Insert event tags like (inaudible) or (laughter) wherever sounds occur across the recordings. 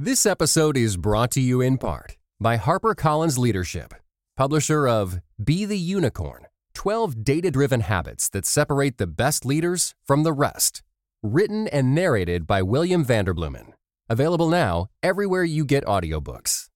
This episode is brought to you in part by HarperCollins Leadership, publisher of Be the Unicorn 12 Data Driven Habits That Separate the Best Leaders from the Rest. Written and narrated by William Vanderbloemen. Available now everywhere you get audiobooks.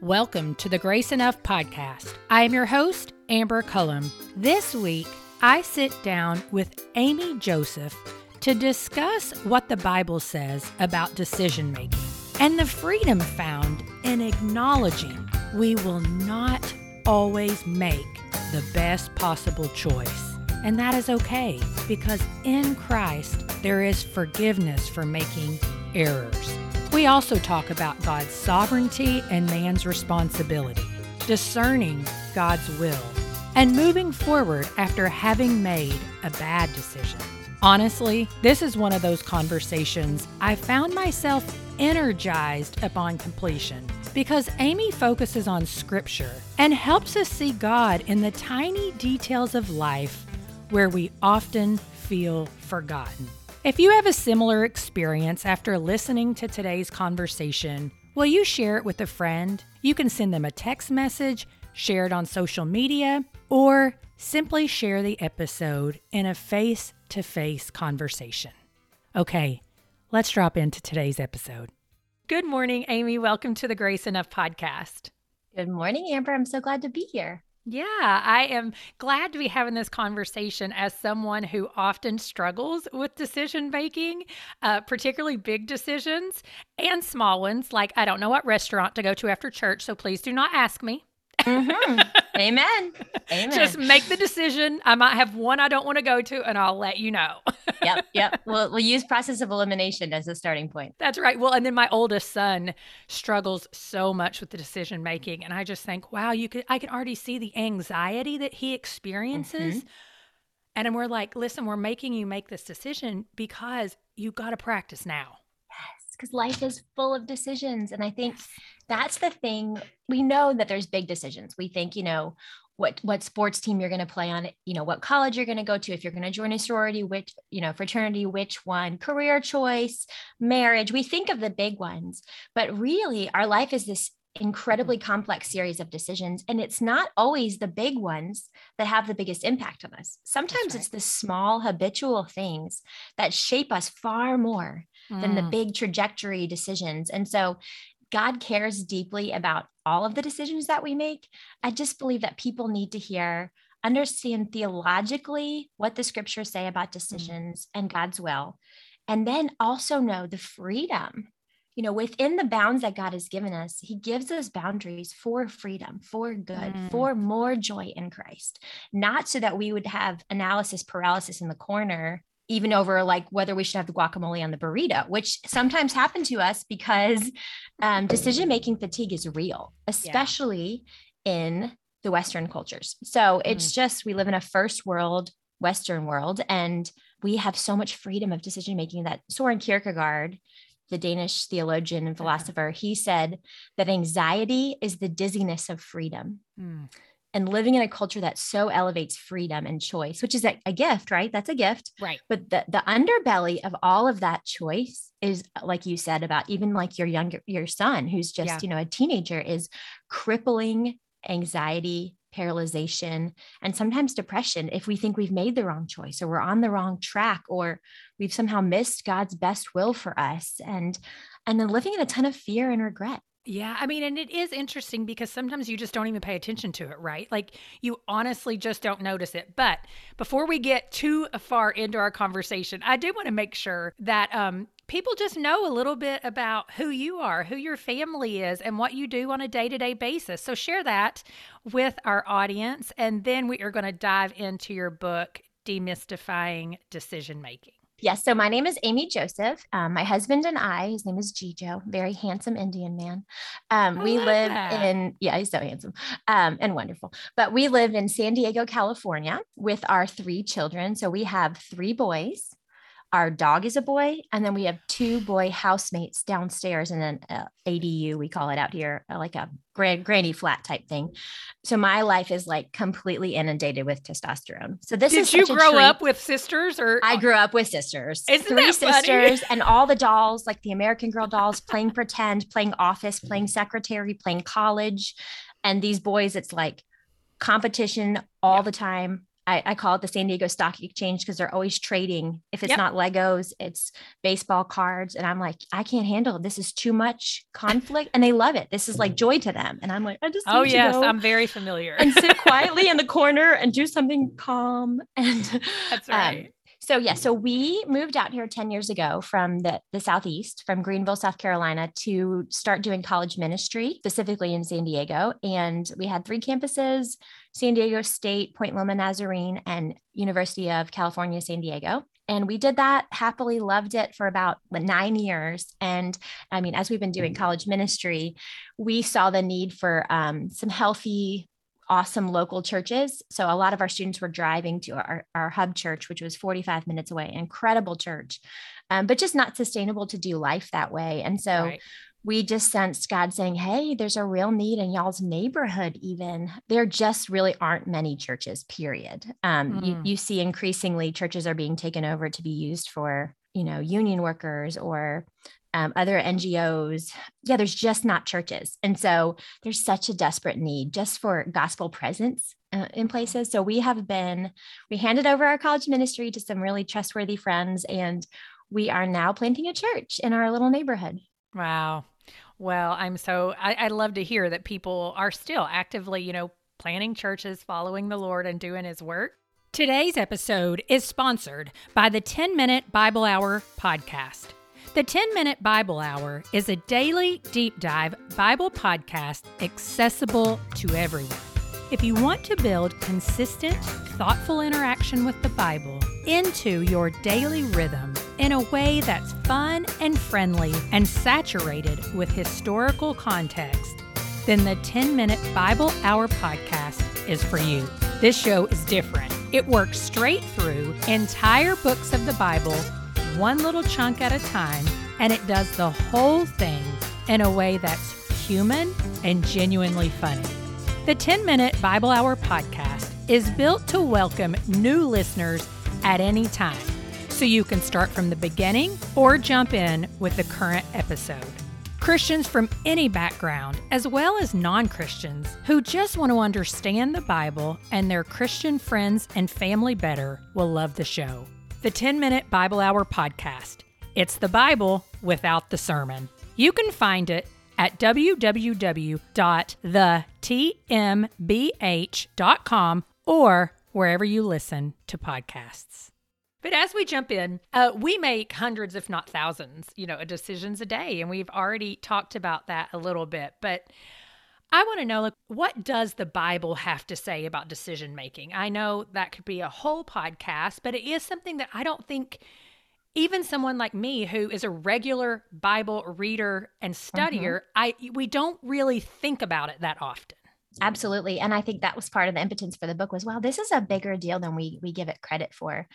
Welcome to the Grace Enough podcast. I am your host, Amber Cullum. This week, I sit down with Amy Joseph to discuss what the Bible says about decision making and the freedom found in acknowledging we will not always make the best possible choice. And that is okay because in Christ there is forgiveness for making errors. We also talk about God's sovereignty and man's responsibility, discerning God's will, and moving forward after having made a bad decision. Honestly, this is one of those conversations I found myself energized upon completion because Amy focuses on scripture and helps us see God in the tiny details of life where we often feel forgotten. If you have a similar experience after listening to today's conversation, will you share it with a friend? You can send them a text message, share it on social media, or simply share the episode in a face to face conversation. Okay, let's drop into today's episode. Good morning, Amy. Welcome to the Grace Enough podcast. Good morning, Amber. I'm so glad to be here. Yeah, I am glad to be having this conversation as someone who often struggles with decision making, uh, particularly big decisions and small ones. Like, I don't know what restaurant to go to after church, so please do not ask me. Mm-hmm. Amen. (laughs) Amen. Just make the decision. I might have one I don't want to go to, and I'll let you know. (laughs) yep. Yep. (laughs) We'll, we'll use process of elimination as a starting point. That's right. Well, and then my oldest son struggles so much with the decision making. And I just think, wow, you could, I can already see the anxiety that he experiences. Mm-hmm. And we're like, listen, we're making you make this decision because you got to practice now because life is full of decisions. And I think that's the thing. We know that there's big decisions. We think, you know, what what sports team you're going to play on, you know, what college you're going to go to, if you're going to join a sorority, which, you know, fraternity, which one, career choice, marriage. We think of the big ones, but really our life is this incredibly complex series of decisions and it's not always the big ones that have the biggest impact on us sometimes right. it's the small habitual things that shape us far more mm. than the mm. big trajectory decisions. And so God cares deeply about all of the decisions that we make. I just believe that people need to hear, understand theologically what the scriptures say about mm. decisions mm. and God's will, and then also know the freedom. You know, within the bounds that God has given us, He gives us boundaries for freedom, for good, mm. for more joy in Christ, not so that we would have analysis paralysis in the corner even over like whether we should have the guacamole on the burrito, which sometimes happen to us because um, decision making fatigue is real, especially yeah. in the Western cultures. So it's mm. just we live in a first world Western world, and we have so much freedom of decision making that Soren Kierkegaard, the Danish theologian and philosopher, he said that anxiety is the dizziness of freedom. Mm and living in a culture that so elevates freedom and choice, which is a, a, gift, right? That's a gift. Right. But the, the underbelly of all of that choice is, like you said, about even like your younger, your son, who's just, yeah. you know, a teenager, is crippling anxiety, paralyzation, and sometimes depression if we think we've made the wrong choice or we're on the wrong track or we've somehow missed God's best will for us. And and then living in a ton of fear and regret. Yeah, I mean, and it is interesting because sometimes you just don't even pay attention to it, right? Like you honestly just don't notice it. But before we get too far into our conversation, I do want to make sure that um, people just know a little bit about who you are, who your family is, and what you do on a day to day basis. So share that with our audience. And then we are going to dive into your book, Demystifying Decision Making. Yes. So my name is Amy Joseph. Um, my husband and I, his name is Jijo, very handsome Indian man. Um, we live that. in, yeah, he's so handsome um, and wonderful. But we live in San Diego, California with our three children. So we have three boys. Our dog is a boy, and then we have two boy housemates downstairs in an uh, ADU, we call it out here, uh, like a grand, granny flat type thing. So my life is like completely inundated with testosterone. So this Did is you grow up with sisters or I grew up with sisters, Isn't three sisters, and all the dolls, like the American Girl (laughs) dolls, playing pretend, playing office, playing secretary, playing college, and these boys, it's like competition all Yeah. the time. I, I call it the San Diego Stock Exchange because they're always trading. If it's Yep. not Legos, it's baseball cards, and I'm like, I can't handle it. This is too much conflict, and they love it. This is like joy to them, and I'm like, I just Oh yes, I'm very familiar. and sit (laughs) quietly in the corner and do something calm and That's um, right. So yeah, so we moved out here 10 years ago from the, the southeast, from Greenville, South Carolina, to start doing college ministry, specifically in San Diego. And we had three campuses: San Diego State, Point Loma Nazarene, and University of California, San Diego. And we did that happily, loved it for about nine years. And I mean, as we've been doing college ministry, we saw the need for um, some healthy awesome local churches. So a lot of our students were driving to our, our hub church, which was 45 minutes away, incredible church, um, but just not sustainable to do life that way. And so Right. we just sensed God saying, Hey, there's a real need in y'all's neighborhood, even. There just really aren't many churches, period. Um, you, Mm. you see increasingly churches are being taken over to be used for, you know, union workers or um, other NGOs. Yeah, there's just not churches. And so there's such a desperate need just for gospel presence uh, in places. So we have been, we handed over our college ministry to some really trustworthy friends, and we are now planting a church in our little neighborhood. Wow. Well, I'm so I, I love to hear that people are still actively, you know, planning churches, following the Lord, and doing His work. Today's episode is sponsored by the 10 Minute Bible Hour podcast. The 10 Minute Bible Hour is a daily deep dive Bible podcast accessible to everyone. If you want to build consistent, thoughtful interaction with the Bible into your daily rhythm in a way that's fun and friendly and saturated with historical context, then the 10 Minute Bible Hour podcast is for you. This show is different. It works straight through entire books of the Bible, one little chunk at a time, and it does the whole thing in a way that's human and genuinely funny. The 10 Minute Bible Hour podcast is built to welcome new listeners at any time, so you can start from the beginning or jump in with the current episode. Christians from any background, as well as non Christians who just want to understand the Bible and their Christian friends and family better, will love the show. The 10 Minute Bible Hour podcast. It's the Bible without the sermon. You can find it at www.thetmbh.com or wherever you listen to podcasts. But as we jump in, uh, we make hundreds, if not thousands, you know, decisions a day, and we've already talked about that a little bit. But I want to know, like, what does the Bible have to say about decision making? I know that could be a whole podcast, but it is something that I don't think even someone like me who is a regular Bible reader and mm-hmm. studier, I we don't really think about it that often. Absolutely. And I think that was part of the impotence for the book was, well this is a bigger deal than we we give it credit for.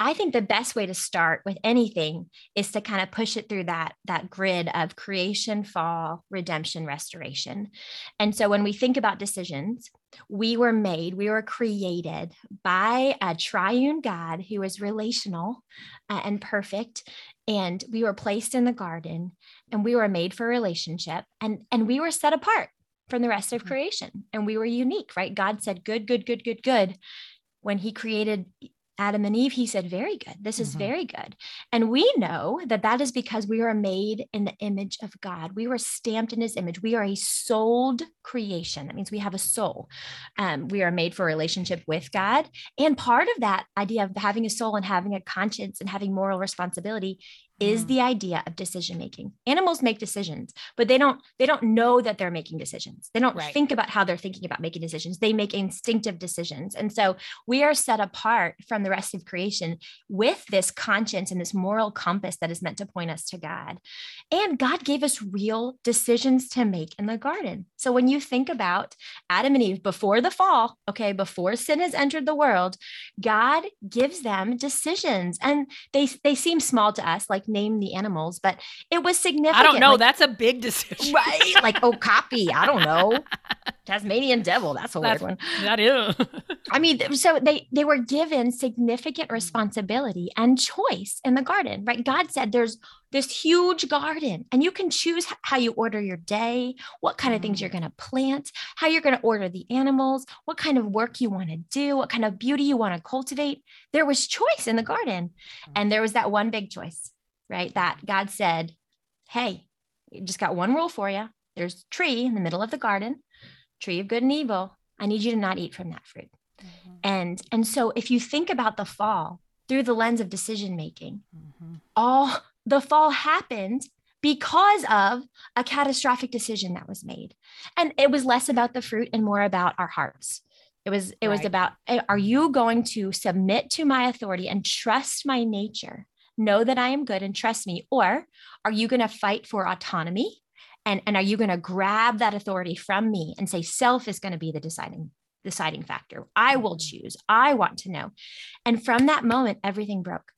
I think the best way to start with anything is to kind of push it through that that grid of creation, fall, redemption, restoration. And so when we think about decisions, we were made, we were created by a triune God who is relational uh, and perfect. And we were placed in the garden and we were made for relationship and, and we were set apart from the rest of creation and we were unique, right? God said, good, good, good, good, good. When he created Adam and Eve, he said, very good. This is Mhm. very good. And we know that that is because we are made in the image of God. We were stamped in his image. We are a souled creation. That means we have a soul. Um, we are made for a relationship with God. And part of that idea of having a soul and having a conscience and having moral responsibility is mm. the idea of decision making. Animals make decisions, but they don't they don't know that they're making decisions. They don't right. think about how they're thinking about making decisions. They make instinctive decisions. And so we are set apart from the rest of creation with this conscience and this moral compass that is meant to point us to God. And God gave us real decisions to make in the garden. So when you think about Adam and Eve before the fall, okay, before sin has entered the world, God gives them decisions and they they seem small to us like name the animals, but it was significant. I don't know. Like, that's a big decision. Right. Like okapi. I don't know. (laughs) Tasmanian devil. That's a that's, weird one. That is. I mean, so they they were given significant responsibility and choice in the garden, right? God said there's this huge garden and you can choose how you order your day, what kind of things you're mm. going to plant, how you're going to order the animals, what kind of work you want to do, what kind of beauty you want to cultivate. There was choice in the garden. Mm. And there was that one big choice right? That God said, Hey, just got one rule for you. There's a tree in the middle of the garden, tree of good and evil. I need you to not eat from that fruit. Mm-hmm. And and so if you think about the fall through the lens of decision making, mm-hmm. all the fall happened because of a catastrophic decision that was made. And it was less about the fruit and more about our hearts. It was it right. was about are you going to submit to my authority and trust my nature know that I am good and trust me? Or are you going to fight for autonomy? And, and are you going to grab that authority from me and say self is going to be the deciding deciding factor? I will mm-hmm. choose. I want to know. And from that moment, everything broke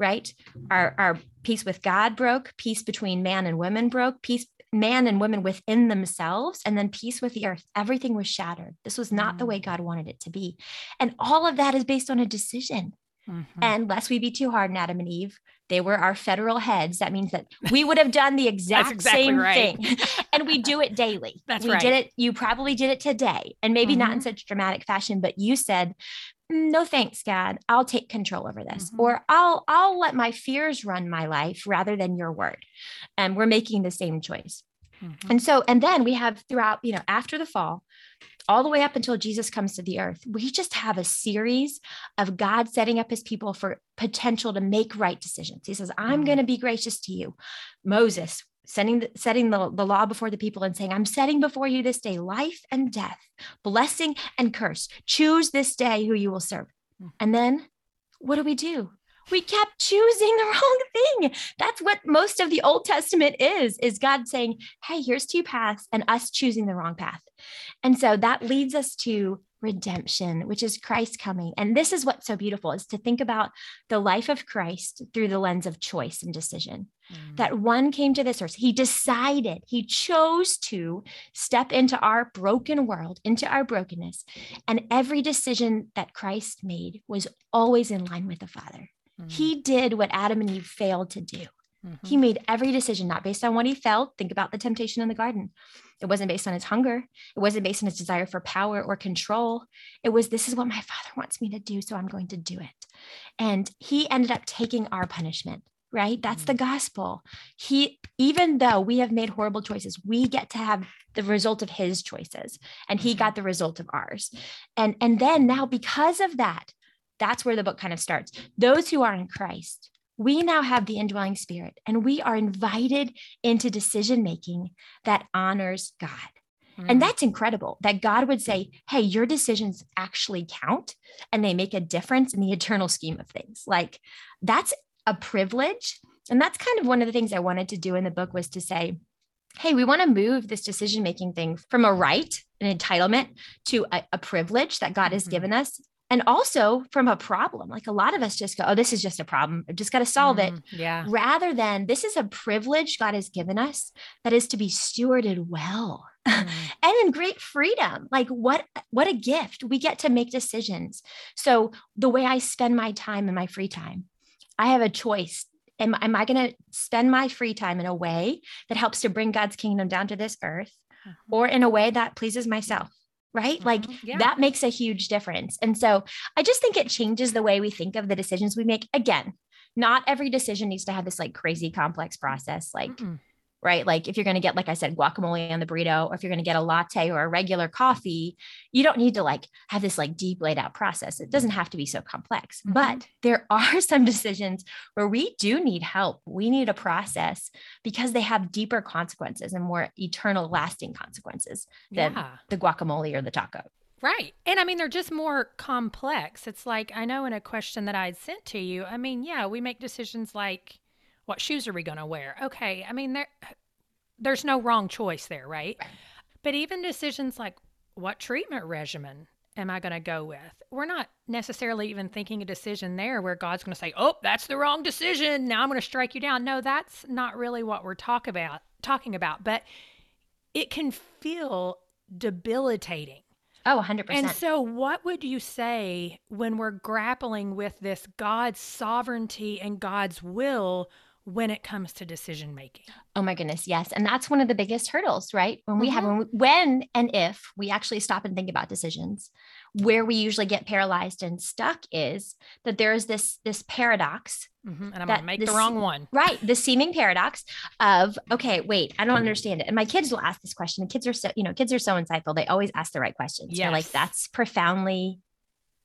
right? Our, our peace with God broke, peace between man and women broke, peace man and women within themselves, and then peace with the earth. Everything was shattered. This was not the mm. way God wanted it to be. And all of that is based on a decision. Mm-hmm. And lest we be too hard on Adam and Eve, they were our federal heads. That means that we would have done the (laughs) exact exactly same right. thing. (laughs) and we do it daily. That's we right. did it. You probably did it today. And maybe mm-hmm. not in mm-hmm. such dramatic fashion, but you said, mm, no thanks god i'll take control over this mm-hmm. or i'll i'll let my fears run my life rather than your word and we're making the same choice mm-hmm. and so and then we have throughout you know after the fall all the way up until Jesus comes to the earth, we just have a series of God setting up his people for potential to make right decisions. He says, I'm mm-hmm. going to be gracious to you. Moses, setting the, setting the, the law before the people and saying, I'm setting before you this day life and death, blessing and curse. Choose this day who you will serve. Mm-hmm. And then what do we do? We kept choosing the (laughs) wrong thing. That's what most of the Old Testament is, is God saying, hey, here's two paths and us choosing the wrong path. And so that leads us to redemption, which is Christ coming. And this is what's so beautiful is to think about the life of Christ through the lens of choice and decision. Mm. That one came to this earth, he decided, he chose to step into our broken world, into our brokenness. And every decision that Christ made was always in line with the Father. Mm-hmm. He did what Adam and Eve failed to do. Mm-hmm. He made every decision not based on what he felt. Think about the temptation in the garden. It wasn't based on his hunger. It wasn't based on his desire for power or control. It was, this is what my father wants me to do, so I'm going to do it. And he ended up taking our punishment, right? That's mm-hmm. the gospel. He, even though we have made horrible choices, we get to have the result of his choices and he mm-hmm. got the result of ours. And, and then now, because of that, that's where the book kind of starts. Those who are in Christ, we now have the indwelling spirit and we are invited into decision making that honors God. Mm. And that's incredible that God would say, Hey, your decisions actually count and they make a difference in the eternal scheme of things. Like that's a privilege. And that's kind of one of the things I wanted to do in the book was to say, Hey, we want to move this decision making thing from a right, an entitlement, to a, a privilege that God has mm-hmm. given us and also from a problem like a lot of us just go oh this is just a problem. I've just got to solve mm, it yeah. Rather than this is a privilege god has given us that is to be stewarded well. Mm. (laughs) and in great freedom. Like what what a gift. We get to make decisions. So the way i spend my time in my free time i have a choice. Am, am i going to spend my free time in a way that helps to bring god's kingdom down to this earth mm-hmm. or in a way that pleases myself right? Mm-hmm. Like yeah. that makes a huge difference. And so I just think it changes the way we think of the decisions we make. Again, not every decision needs to have this like crazy complex process. Like Mm-mm. Right? Like if you're going to get, like I said, guacamole on the burrito, or if you're going to get a latte or a regular coffee, you don't need to like have this like deep laid out process. It doesn't have to be so complex. Mm-hmm. But there are (laughs) some decisions where we do need help. We need a process because they have deeper consequences and more eternal, lasting consequences than yeah. the guacamole or the taco. Right. And I mean, they're just more complex. It's like, I know in a question that I had sent to you, I mean, yeah, we make decisions like, what shoes are we going to wear? Okay. I mean, there, there's no wrong choice there, right? (laughs) But even decisions like, what treatment regimen am I going to go with? We're not necessarily even thinking a decision there where God's going to say, "Oh, that's the wrong decision. Now I'm going to strike you down." No, that's not really what we're talk about talking about, but it can feel debilitating Oh, 100%. And so, what would you say when we're grappling with this God's sovereignty and God's will when it comes to decision making? Oh my goodness, yes. And that's one of the biggest hurdles, right? When we mm-hmm. have when, we, when and if we actually stop and think about decisions, where we usually get paralyzed and stuck is that there is this this paradox mm-hmm. and i'm gonna make the, the wrong one right the seeming paradox of (laughs) okay wait i don't understand it and my kids will ask this question the kids are so you know kids are so insightful they always ask the right questions yeah like that's profoundly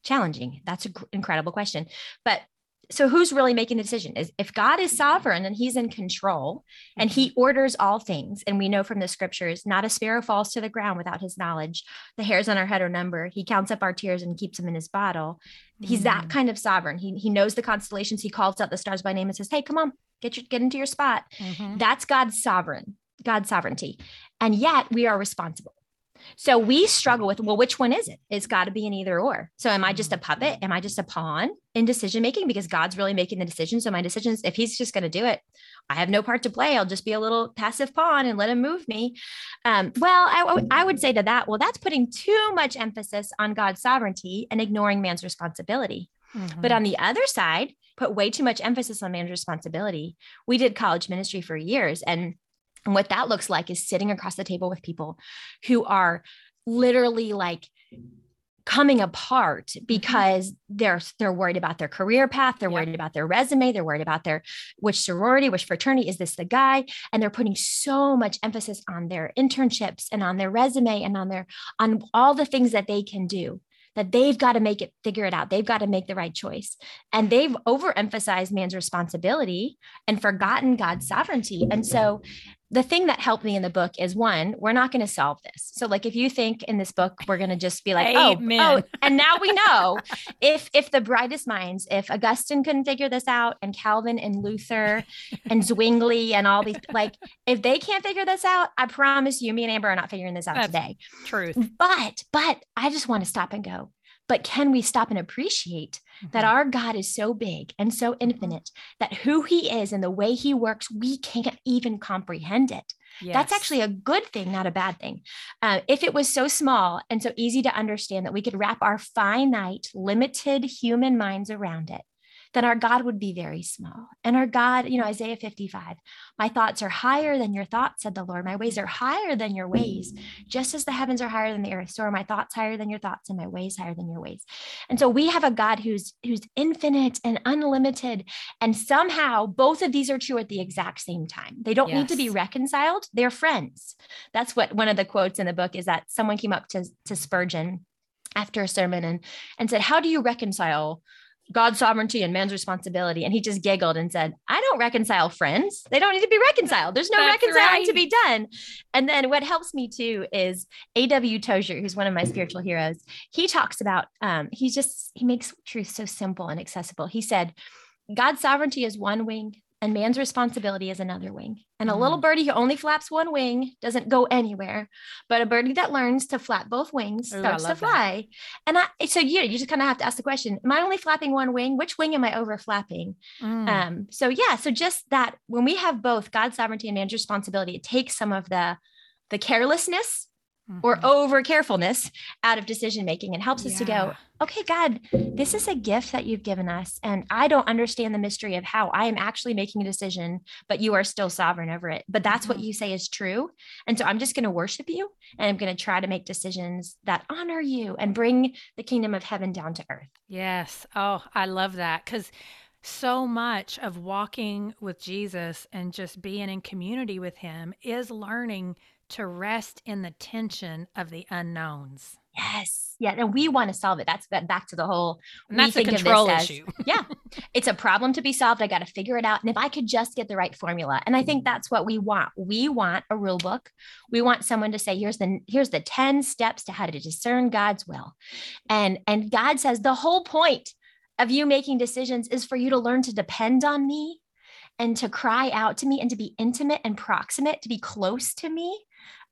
challenging that's an incredible question but so who's really making the decision is if god is sovereign and he's in control and he mm-hmm. orders all things and we know from the scriptures not a sparrow falls to the ground without his knowledge. The hairs on our head are numbered. He counts up our tears and keeps them in his bottle. He's that mm-hmm. kind of sovereign. He, he knows the constellations. He calls out the stars by name and says hey come on get your get into your spot. Mm-hmm. that's god's sovereign god's sovereignty. And yet we are responsible so we struggle with, well, which one is it? It's got to be an either or. So am I just a puppet? Am I just a pawn in decision making because God's really making the decision? So my decisions, if he's just going to do it, I have no part to play. I'll just be a little passive pawn and let him move me. Um, well, I would say to that, well, that's putting too much emphasis on God's sovereignty and ignoring man's responsibility. Mm-hmm. But on the other side, put way too much emphasis on man's responsibility. We did college ministry for years and and what that looks like is sitting across the table with people who are literally like coming apart mm-hmm. because they're they're worried about their career path they're worried about their resume they're worried about their which sorority which fraternity is this the guy? And they're putting so much emphasis on their internships and on their resume and on their on all the things that they can do that they've got to make it figure it out. They've got to make the right choice. And they've overemphasized man's responsibility and forgotten god's sovereignty. And so the thing that helped me in the book is one, we're not going to solve this. So like if you think in this book we're going to just be like, oh, oh, and now we know if if the brightest minds, if Augustine couldn't figure this out and Calvin and Luther and Zwingli and all these like if they can't figure this out, I promise you me and Amber are not figuring this out That's today. Truth. But but I just want to stop and go. But can we stop and appreciate mm-hmm. that our God is so big and so mm-hmm. infinite that who he is and the way he works, we can't even comprehend it? Yes. That's actually a good thing, not a bad thing. Uh, if it was so small and so easy to understand that we could wrap our finite, limited human minds around it, then our God would be very small. And our God, you know, Isaiah 55, my thoughts are higher than your thoughts, said the Lord. My ways are higher than your ways. Just as the heavens are higher than the earth, so are my thoughts higher than your thoughts and my ways higher than your ways. And so we have a God who's who's infinite and unlimited. And somehow both of these are true at the exact same time. They don't yes. need to be reconciled. They're friends. That's what one of the quotes in the book is that someone came up to, to Spurgeon after a sermon and, and said, How do you reconcile God's sovereignty and man's responsibility. And he just giggled and said, I don't reconcile friends. They don't need to be reconciled. There's no That's reconciling right. to be done. And then what helps me too is A.W. Tozer, who's one of my spiritual heroes. He talks about, um, he just, he makes truth so simple and accessible. He said, God's sovereignty is one wing, and man's responsibility is another wing. And mm-hmm. a little mm. birdie who only flaps one wing doesn't go anywhere, but a birdie that learns to flap both wings Ooh, starts to fly. That. And I, so you, you just kind of have to ask the question: Am I only flapping one wing? Which wing am I over flapping? Mm. Um, so yeah, so just that when we have both God's sovereignty and man's responsibility, it takes some of the the carelessness mm-hmm. or over carefulness out of decision making and helps yeah. us to go, okay, God, this is a gift that you've given us. And I don't understand the mystery of how I am actually making a decision, but you are still sovereign over it. But that's mm-hmm. what you say is true. And so I'm just going to worship you and I'm going to try to make decisions that honor you and bring the kingdom of heaven down to earth. Yes. Oh, I love that. Because so much of walking with Jesus and just being in community with him is learning to rest in the tension of the unknowns. Yes. Yeah. And we want to solve it. That's that back to the whole and that's a control issue. As, (laughs) yeah. It's a problem to be solved. I got to figure it out. And if I could just get the right formula. And I think mm-hmm. that's what we want. We want a rule book. We want someone to say, here's the here's the 10 steps to how to discern God's will. And and God says the whole point of you making decisions is for you to learn to depend on me and to cry out to me and to be intimate and proximate, to be close to me.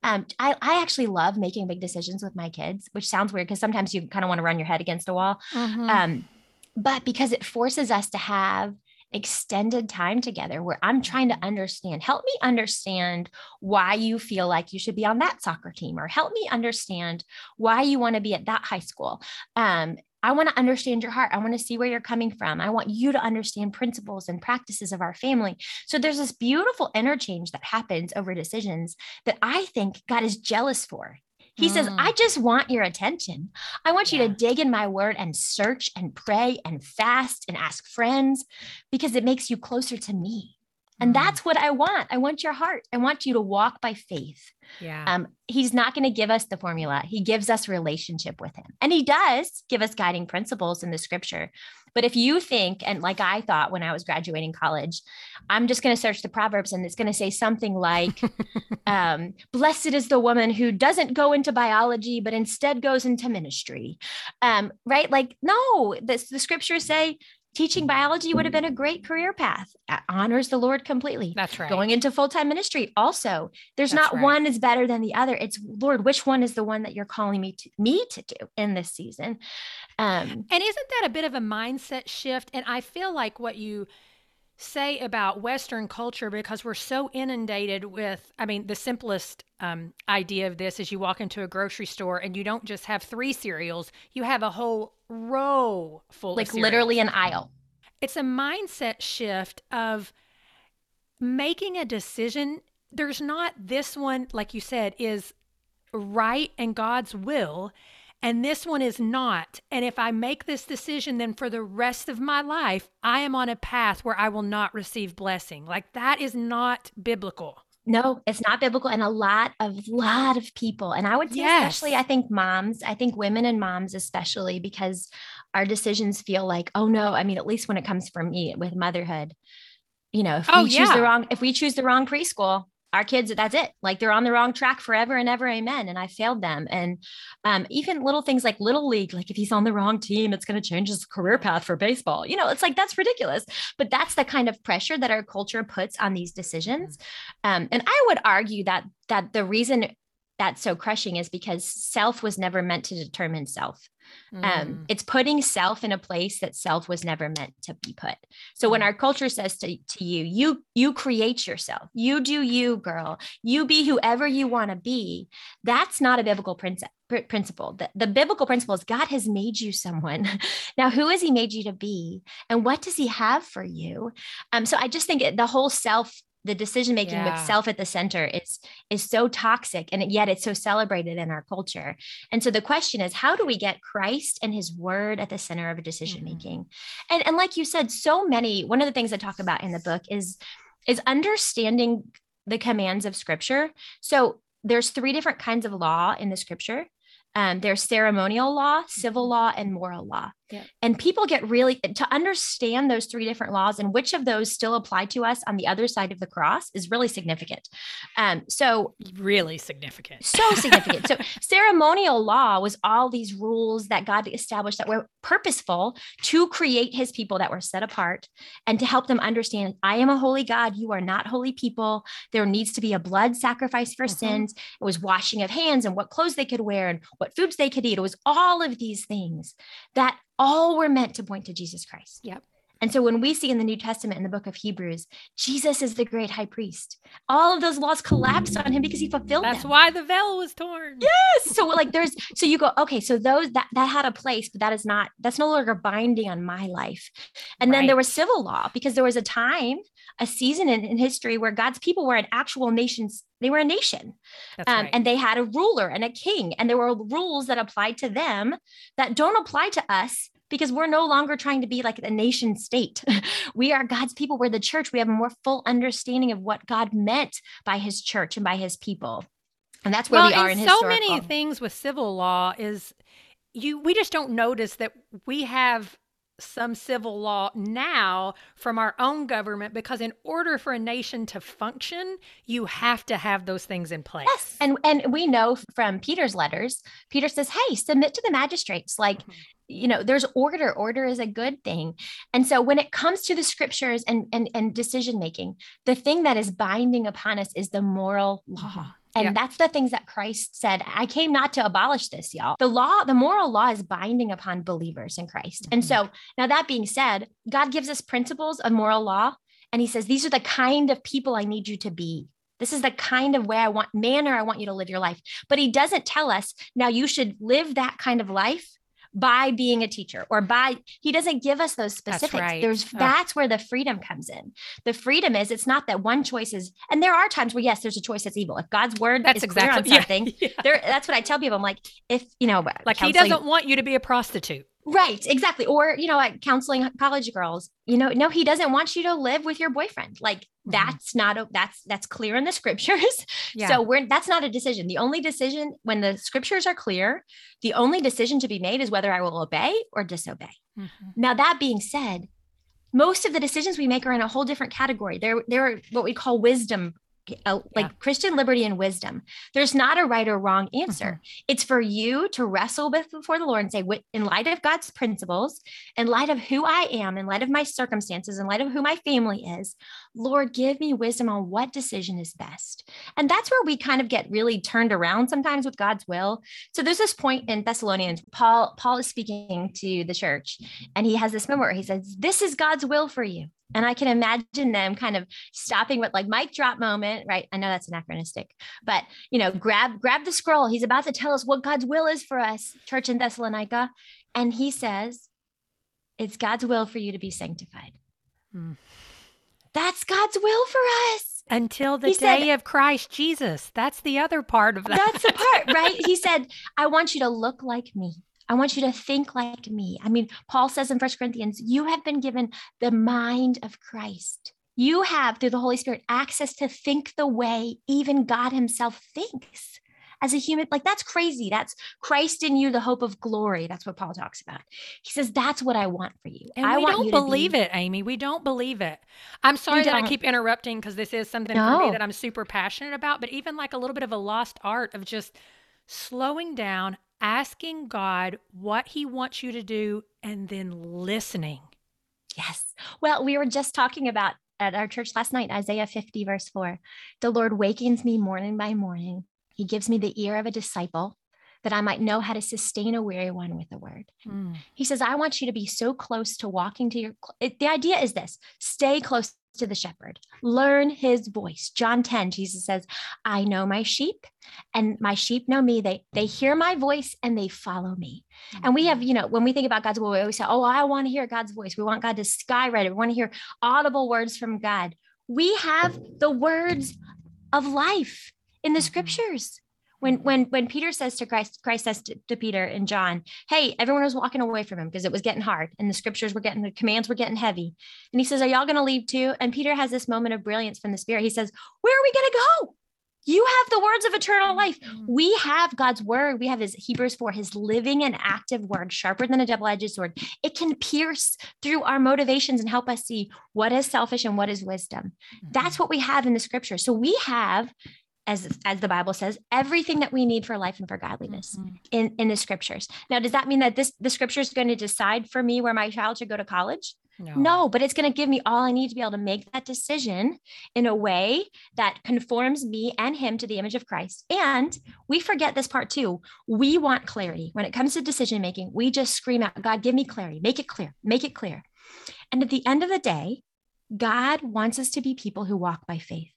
Um, I, I actually love making big decisions with my kids, which sounds weird because sometimes you kind of want to run your head against a wall. Mm-hmm. Um, but because it forces us to have extended time together where I'm trying to understand, help me understand why you feel like you should be on that soccer team, or help me understand why you want to be at that high school. Um, I want to understand your heart. I want to see where you're coming from. I want you to understand principles and practices of our family. So there's this beautiful interchange that happens over decisions that I think God is jealous for. He mm. says, I just want your attention. I want you yeah. to dig in my word and search and pray and fast and ask friends because it makes you closer to me. And mm. that's what I want. I want your heart. I want you to walk by faith. Yeah. Um, he's not going to give us the formula. He gives us relationship with him. And he does give us guiding principles in the scripture. But if you think, and like I thought when I was graduating college, I'm just going to search the Proverbs and it's going to say something like, (laughs) um, Blessed is the woman who doesn't go into biology, but instead goes into ministry. Um, right? Like, no, the, the scriptures say, teaching biology would have been a great career path. It honors the Lord completely. That's right. Going into full time ministry also. There's That's not right. one is better than the other. It's Lord, which one is the one that you're calling me to me to do in this season? Um, and isn't that a bit of a mindset shift? And I feel like what you say about Western culture because we're so inundated with, I mean, the simplest um, idea of this is you walk into a grocery store and you don't just have three cereals, you have a whole row full like literally an aisle. It's a mindset shift of making a decision. There's not this one, like you said, is right and God's will and this one is not. And if I make this decision, then for the rest of my life, I am on a path where I will not receive blessing. Like that is not biblical. No, it's not biblical. And a lot of lot of people, and I would say yes. especially I think moms, I think women and moms especially, because our decisions feel like, oh no, I mean, at least when it comes from me with motherhood, you know, if oh, we choose yeah. the wrong, if we choose the wrong preschool, our kids that's it. Like they're on the wrong track forever and ever amen and i failed them. And um, even little things like little league like if he's on the wrong team it's going to change his career path for baseball. You know it's like that's ridiculous. But that's the kind of pressure that our culture puts on these decisions. Um, and i would argue that that the reason that's so crushing is because self was never meant to determine self mm. Um, it's putting self in a place that self was never meant to be put. So when mm. our culture says to, to you, you you create yourself, you do you, girl, you be whoever you want to be. That's not a biblical principle. Principle. The, the biblical principle is God has made you someone. (laughs) now, who has He made you to be, and what does He have for you? Um, so I just think the whole self the decision making yeah. with self at the center is is so toxic and yet it's so celebrated in our culture and so the question is how do we get christ and his word at the center of a decision making mm-hmm. and and like you said so many one of the things i talk about in the book is is understanding the commands of scripture so there's three different kinds of law in the scripture um, there's ceremonial law, civil mm-hmm. law, and moral law. Yeah. And people get really to understand those three different laws and which of those still apply to us on the other side of the cross is really significant. Um, so really significant. So significant. so (laughs) ceremonial law was all these rules that God established that were purposeful to create his people that were set apart and to help them understand I am a holy God, you are not holy people. There needs to be a blood sacrifice for mm-hmm. sins. It was washing of hands and what clothes they could wear and what foods they could eat. It was all of these things that all were meant to point to Jesus Christ. Yep. And so when we see in the New Testament in the book of Hebrews, Jesus is the great high priest. All of those laws collapsed on him because he fulfilled That's them. why the veil was torn. Yes. So like there's so you go, okay, so those that that had a place, but that is not that's no longer binding on my life. And right. then there was civil law because there was a time, a season in, in history where God's people were an actual nation's they were a nation um, right. and they had a ruler and a king and there were rules that applied to them that don't apply to us because we're no longer trying to be like a nation state. (laughs) we are God's people. We're the church. We have a more full understanding of what God meant by his church and by his people. And that's where well, we are in so many things with civil law is you we just don't notice that we have some civil law now from our own government because in order for a nation to function you have to have those things in place yes and and we know from peter's letters peter says hey submit to the magistrates like mm-hmm. You know there's order order is a good thing and so when it comes to the scriptures and and, and decision making the thing that is binding upon us is the moral law mm-hmm. And yep. that's the things that Christ said. I came not to abolish this, y'all. The law, the moral law is binding upon believers in Christ. Mm-hmm. And so now that being said, God gives us principles of moral law. And he says, these are the kind of people I need you to be. This is the kind of way I want, manner I want you to live your life. But he doesn't tell us, now you should live that kind of life by being a teacher or by he doesn't give us those specifics that's right. there's oh. that's where the freedom comes in the freedom is it's not that one choice is and there are times where yes there's a choice that's evil if god's word that's is exactly, clear on (laughs) something yeah, yeah. there that's what i tell people i'm like if you know like he doesn't want you to be a prostitute Right, exactly. Or, you know, like counseling college girls, you know, no, he doesn't want you to live with your boyfriend. Like mm-hmm. that's not a that's that's clear in the (laughs) scriptures. Yeah. So we're that's not a decision. The only decision when the scriptures are clear, the only decision to be made is whether I will obey or disobey. Mm-hmm. Now, that being said, most of the decisions we make are in a whole different category. They're they're what we call wisdom uh, like yeah. Christian liberty and wisdom. There's not a right or wrong answer. Mm-hmm. It's for you to wrestle with before the Lord and say, in light of God's principles, in light of who I am, in light of my circumstances, in light of who my family is, Lord, give me wisdom on what decision is best. And that's where we kind of get really turned around sometimes with God's will. So there's this point in Thessalonians, Paul, Paul is speaking to the church, and he has this moment where he says, This is God's will for you. And I can imagine them kind of stopping with like mic drop moment, right? I know that's anachronistic, but you know, grab grab the scroll. He's about to tell us what God's will is for us, church in Thessalonica, and he says, "It's God's will for you to be sanctified." Hmm. That's God's will for us. Until the he day said, of Christ Jesus. That's the other part of that. That's the part, (laughs) right? He said, I want you to look like me. I want you to think like me. I mean, Paul says in First Corinthians, you have been given the mind of Christ. You have, through the Holy Spirit, access to think the way even God Himself thinks as a human. Like, that's crazy. That's Christ in you, the hope of glory. That's what Paul talks about. He says, That's what I want for you. And I we don't believe be- it, Amy. We don't believe it. I'm sorry that I keep interrupting because this is something no. for me that I'm super passionate about, but even like a little bit of a lost art of just slowing down, asking God what He wants you to do, and then listening. Yes. Well, we were just talking about at our church last night, Isaiah 50, verse 4. The Lord wakens me morning by morning. He gives me the ear of a disciple that I might know how to sustain a weary one with the word. Mm. He says, I want you to be so close to walking to your. It, the idea is this stay close to the shepherd, learn his voice. John 10, Jesus says, I know my sheep and my sheep know me. They, they hear my voice and they follow me. Mm-hmm. And we have, you know, when we think about God's will, we always say, Oh, I want to hear God's voice. We want God to skywrite it. We want to hear audible words from God. We have the words of life in the mm-hmm. scriptures when when when Peter says to Christ, Christ says to, to, Peter and John, "Hey, everyone was walking away from him because it was getting hard, and the scriptures were getting the commands were getting heavy." And he says, "Are y'all going to leave too?" And Peter has this moment of brilliance from the Spirit. He says, "Where are we going to go? You have the words of eternal life. Mm-hmm. We have God's word. We have His Hebrews for His living and active word, sharper than a double-edged sword. It can pierce through our motivations and help us see what is selfish and what is wisdom. That's mm-hmm. what we have in the Scripture. So we have as as the bible says everything that we need for life and for godliness mm-hmm. in in the scriptures. Now does that mean that this the scripture is going to decide for me where my child should go to college? No. no but it's going to give me all i need to be able to make that decision in a way that conforms me and him to the image of christ. And we forget this part too. We want clarity. When it comes to decision making we just scream out god give me clarity. Make it clear. Make it clear. And at the end of the day god wants us to be people who walk by faith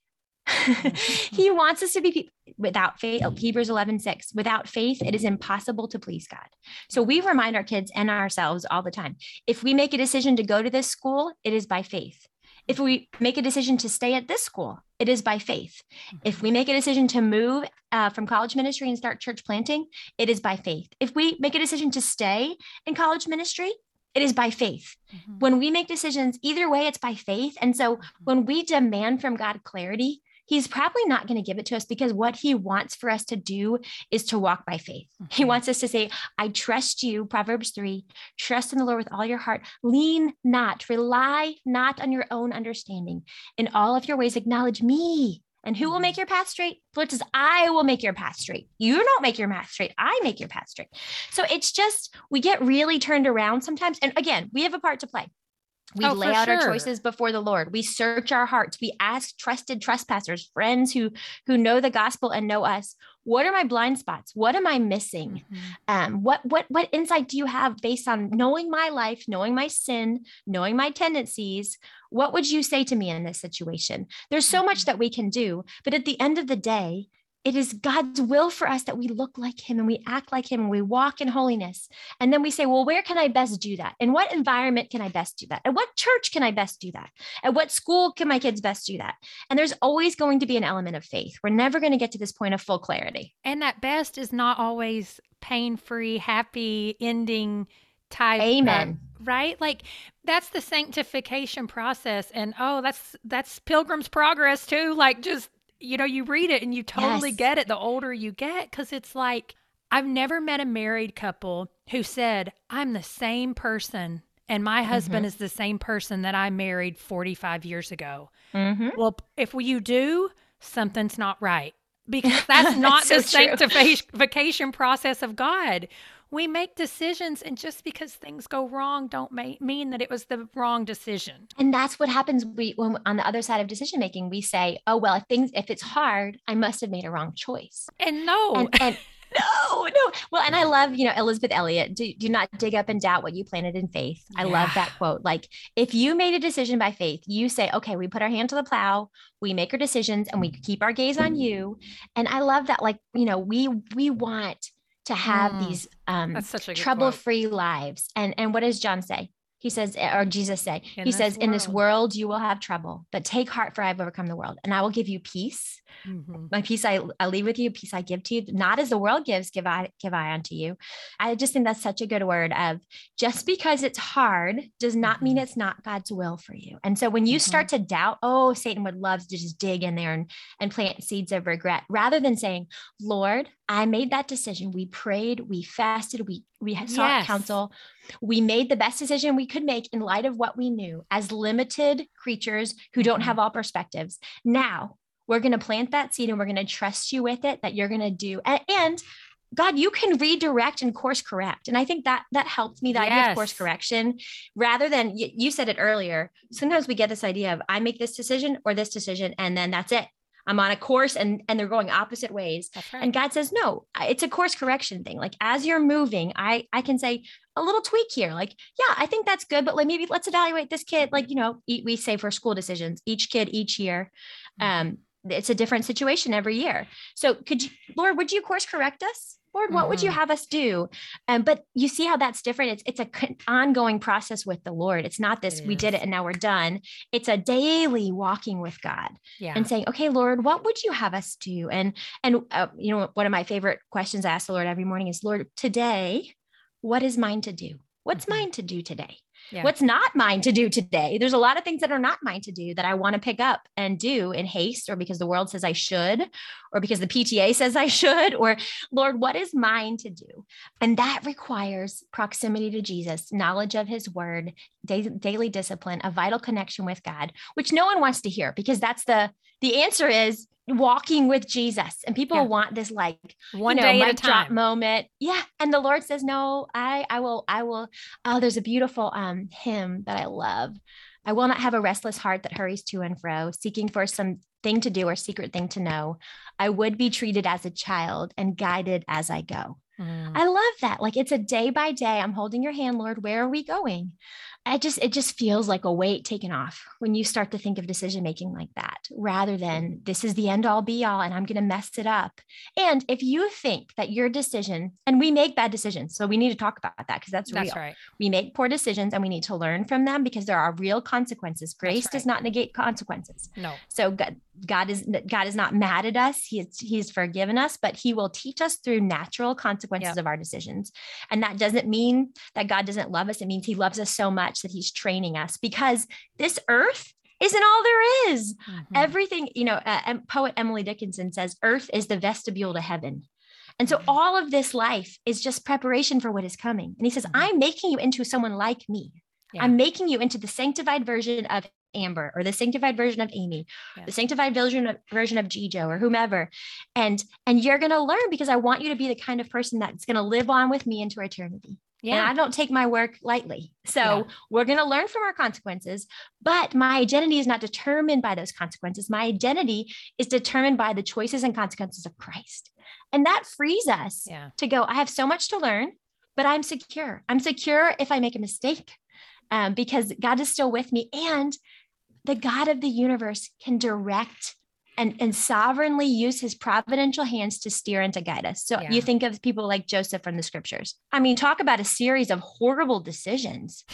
(laughs) he wants us to be without faith. Oh, Hebrews 11, 6. Without faith, it is impossible to please God. So we remind our kids and ourselves all the time if we make a decision to go to this school, it is by faith. If we make a decision to stay at this school, it is by faith. If we make a decision to move uh, from college ministry and start church planting, it is by faith. If we make a decision to stay in college ministry, it is by faith. Mm-hmm. When we make decisions, either way, it's by faith. And so mm-hmm. when we demand from God clarity, He's probably not going to give it to us because what he wants for us to do is to walk by faith. Mm-hmm. He wants us to say, I trust you, Proverbs 3, trust in the Lord with all your heart. Lean not, rely not on your own understanding. In all of your ways, acknowledge me and who will mm-hmm. make your path straight? Lord says, I will make your path straight. You don't make your path straight. I make your path straight. So it's just, we get really turned around sometimes. And again, we have a part to play. We oh, lay out sure. our choices before the Lord. We search our hearts. We ask trusted trespassers, friends who who know the gospel and know us. What are my blind spots? What am I missing? Mm-hmm. Um, what what what insight do you have based on knowing my life, knowing my sin, knowing my tendencies? What would you say to me in this situation? There's so much mm-hmm. that we can do, but at the end of the day, it is God's will for us that we look like Him and we act like Him and we walk in holiness. And then we say, well, where can I best do that? In what environment can I best do that? At what church can I best do that? At what school can my kids best do that? And there's always going to be an element of faith. We're never going to get to this point of full clarity. And that best is not always pain free, happy ending type. Amen. right? Like that's the sanctification process. And oh, that's that's pilgrim's progress too. Like just you know, you read it and you totally yes. get it the older you get because it's like, I've never met a married couple who said, I'm the same person and my husband mm-hmm. is the same person that I married 45 years ago. Mm-hmm. Well, if you do, something's not right because (laughs) that's not that's the so sanctification process of God we make decisions and just because things go wrong don't mean that it was the wrong decision and that's what happens we when on the other side of decision making we say oh well if things if it's hard i must have made a wrong choice and no and, and (laughs) no, no. Well, and I love, you know, Elisabeth Elliot, do, do not dig up and doubt what you planted in faith. I yeah. love that quote. Like, if you made a decision by faith, you say, okay, we put our hand to the plow, we make our decisions, and we keep our gaze on you. And I love that, like, you know, we we want to have mm, these um, trouble-free lives. And and what does John say? He says, eh, or Jesus say, in he says, world. in this world you will have trouble, but take heart for I've overcome the world and I will give you peace. Mm-hmm. My peace I, I leave with you, peace I give to you. Not as the world gives, give I give I unto you. I just think that's such a good word of just because it's hard does not mm-hmm. mean it's not God's will for you. And so when you mm-hmm. start to doubt, oh, Satan would love to just dig in there and, and plant seeds of regret, rather than saying, Lord, I made that decision. We prayed, we fasted, we we sought yes. counsel. We made the best decision we could make in light of what we knew as limited creatures who don't mm-hmm. have all perspectives. Now we're going to plant that seed and we're going to trust you with it that you're going to do. And, and, God, you can redirect and course correct. And I think that that helped me, the yes. idea of course correction, rather than you, you said it earlier. Sometimes we get this idea of I make this decision or this decision, and then that's it. I'm on a course and and they're going opposite ways. Right. And God says, no, it's a course correction thing. Like as you're moving, I I can say a little tweak here. Like, yeah, I think that's good, but like maybe let's evaluate this kid. Like, you know, we say for school decisions, each kid each year. Mm-hmm. Um, it's a different situation every year. So could you, Lord, would you course correct us? Lord, what mm-hmm. would you mm-hmm. have us do? Um, but you see how that's different. It's it's a ongoing process with the Lord. It's not this it we did it and now we're done. It's a daily walking with God yeah. and saying, okay, Lord, what would you have us do? And and uh, you know one of my favorite questions I ask the Lord every morning is, Lord, today, what is mine to do? What's mm-hmm. mine to do today? Yeah. What's not mine to do today? There's a lot of things that are not mine to do that I want to pick up and do in haste, or because the world says I should, or because the PTA says I should, or Lord, what is mine to do? And that requires proximity to Jesus, knowledge of his word, daily discipline, a vital connection with God, which no one wants to hear because that's the the answer is walking with Jesus. And people yeah. want this like one you know, day at a time moment. Yeah. And the Lord says, No, I I will, I will. Oh, there's a beautiful um hymn that I love. I will not have a restless heart that hurries to and fro, seeking for some thing to do or secret thing to know. I would be treated as a child and guided as I go. Mm. I love that. Like it's a day by day. I'm holding your hand, Lord. Where are we going? I just it just feels like a weight taken off when you start to think of decision making like that rather mm. than this is the end all be all and I'm going to mess it up. And if you think that your decision and we make bad decisions, so we need to talk about that because that's, That's real. right. We make poor decisions and we need to learn from them because there are real consequences. Grace right. does not negate consequences. No. So God, God is God is not mad at us. He is He's forgiven us, but He will teach us through natural consequences of our decisions. And that doesn't mean that God doesn't love us. It means He loves us so much that He's training us because this earth isn't all there is. Mhm. Everything, you know, uh, poet Emily Dickinson says, Earth is the vestibule to heaven. And so Mhm. all of this life is just preparation for what is coming. And he says, Mhm. I'm making you into someone like me. Yeah. I'm making you into the sanctified version of Amber or the sanctified version of Amy, Yeah. the sanctified version of version of Gijo or whomever. And and you're going to learn because I want you to be the kind of person that's going to live on with me into eternity. And yeah. I don't take my work lightly. So Yeah. we're going to learn from our consequences, but my identity is not determined by those consequences. My identity is determined by the choices and consequences of Christ. And that frees us Yeah. to go, I have so much to learn, but I'm secure. I'm secure if I make a mistake um, because God is still with me. And the God of the universe can direct and, and sovereignly use his providential hands to steer and to guide us. So Yeah. you think of people like Joseph from the scriptures. I mean, talk about a series of horrible decisions.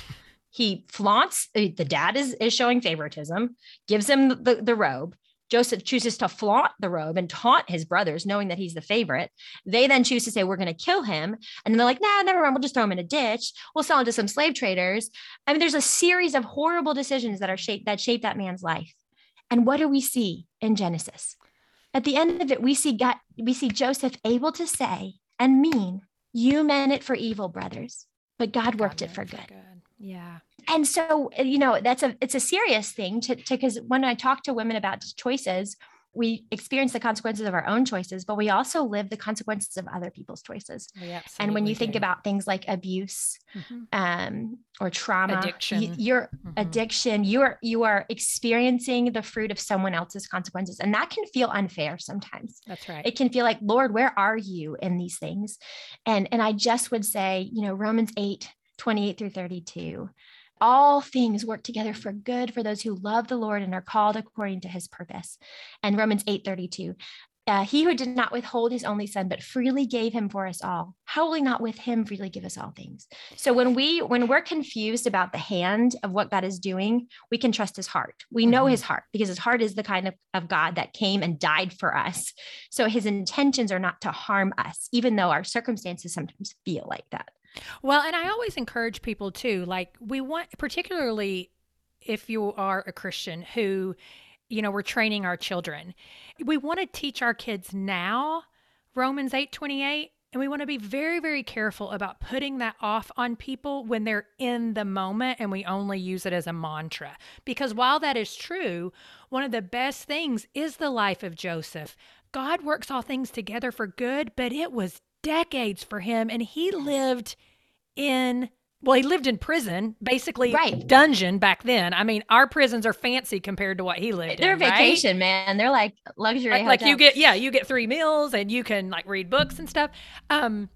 He flaunts, uh, the dad is, is showing favoritism, gives him the, the robe. Joseph chooses to flaunt the robe and taunt his brothers, knowing that he's the favorite. They then choose to say, We're going to kill him. And then they're like, Nah, never mind. We'll just throw him in a ditch. We'll sell him to some slave traders. I mean, there's a series of horrible decisions that are shaped that shape that man's life. And what do we see in Genesis? At the end of it, we see God, we see Joseph able to say and mean, You meant it for evil, brothers, but God worked God it for meant good Yeah. And so uh, you know that's a it's a serious thing to because when i talk to women about choices we experience the consequences of our own choices but we also live the consequences of other people's choices and when you think do. about things like abuse Mhm. um, or trauma y- Addiction. you're Mhm. addiction you're you are experiencing the fruit of someone else's consequences and that can feel unfair sometimes That's right. it can feel like lord where are you in these things and and i just would say you know romans 8 28 through 32 all things work together for good for those who love the lord and are called according to his purpose. And romans 8 32 uh, he who did not withhold his only son but freely gave him for us all how will he not with him freely give us all things? So when we when we're confused about the hand of what god is doing we can trust his heart. We know Mhm. his heart because his heart is the kind of, of god that came and died for us. So his intentions are not to harm us even though our circumstances sometimes feel like that Well, and I always encourage people too, like we want, particularly if you are a Christian who, you know, we're training our children, we want to teach our kids now Romans eight twenty eight. And we want to be very, very careful about putting that off on people when they're in the moment and we only use it as a mantra. Because while that is true, one of the best things is the life of Joseph. God works all things together for good, but it was decades for him. And he lived in well, he lived in prison, basically Right. dungeon back then. I mean, our prisons are fancy compared to what he lived in. they're in. right? vacation man they're like luxury Like, like you get yeah, you get three meals and you can like read books and stuff. Um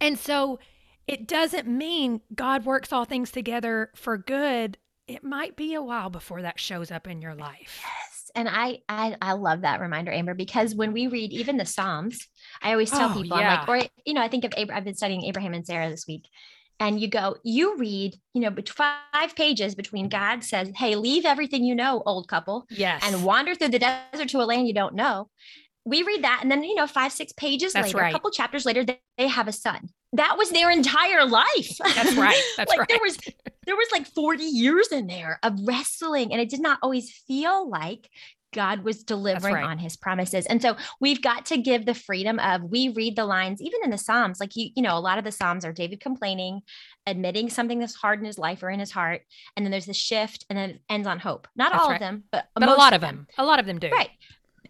and so it doesn't mean God works all things together for good. It might be a while before that shows up in your life. Yes. And I, I I love that reminder, Amber, because when we read even the Psalms, I always tell Oh, people, I'm like, or you know, I think of Abraham, I've been studying Abraham and Sarah this week. And you go, you read, you know, five pages between God says, Hey, leave everything you know, old couple, Yes. and wander through the desert to a land you don't know. We read that, and then you know, five, six pages That's later, right. a couple chapters later, they, they have a son. That was their entire life. That's right. (laughs) That's like right. there was there was like 40 years in there of wrestling and it did not always feel like God was delivering right. on his promises. And so we've got to give the freedom of we read the lines even in the Psalms like you you know a lot of the Psalms are David complaining, admitting something that's hard in his life or in his heart and then there's the shift and then it ends on hope. Not That's all right. of them, but but a lot of them. A lot of them do. Right.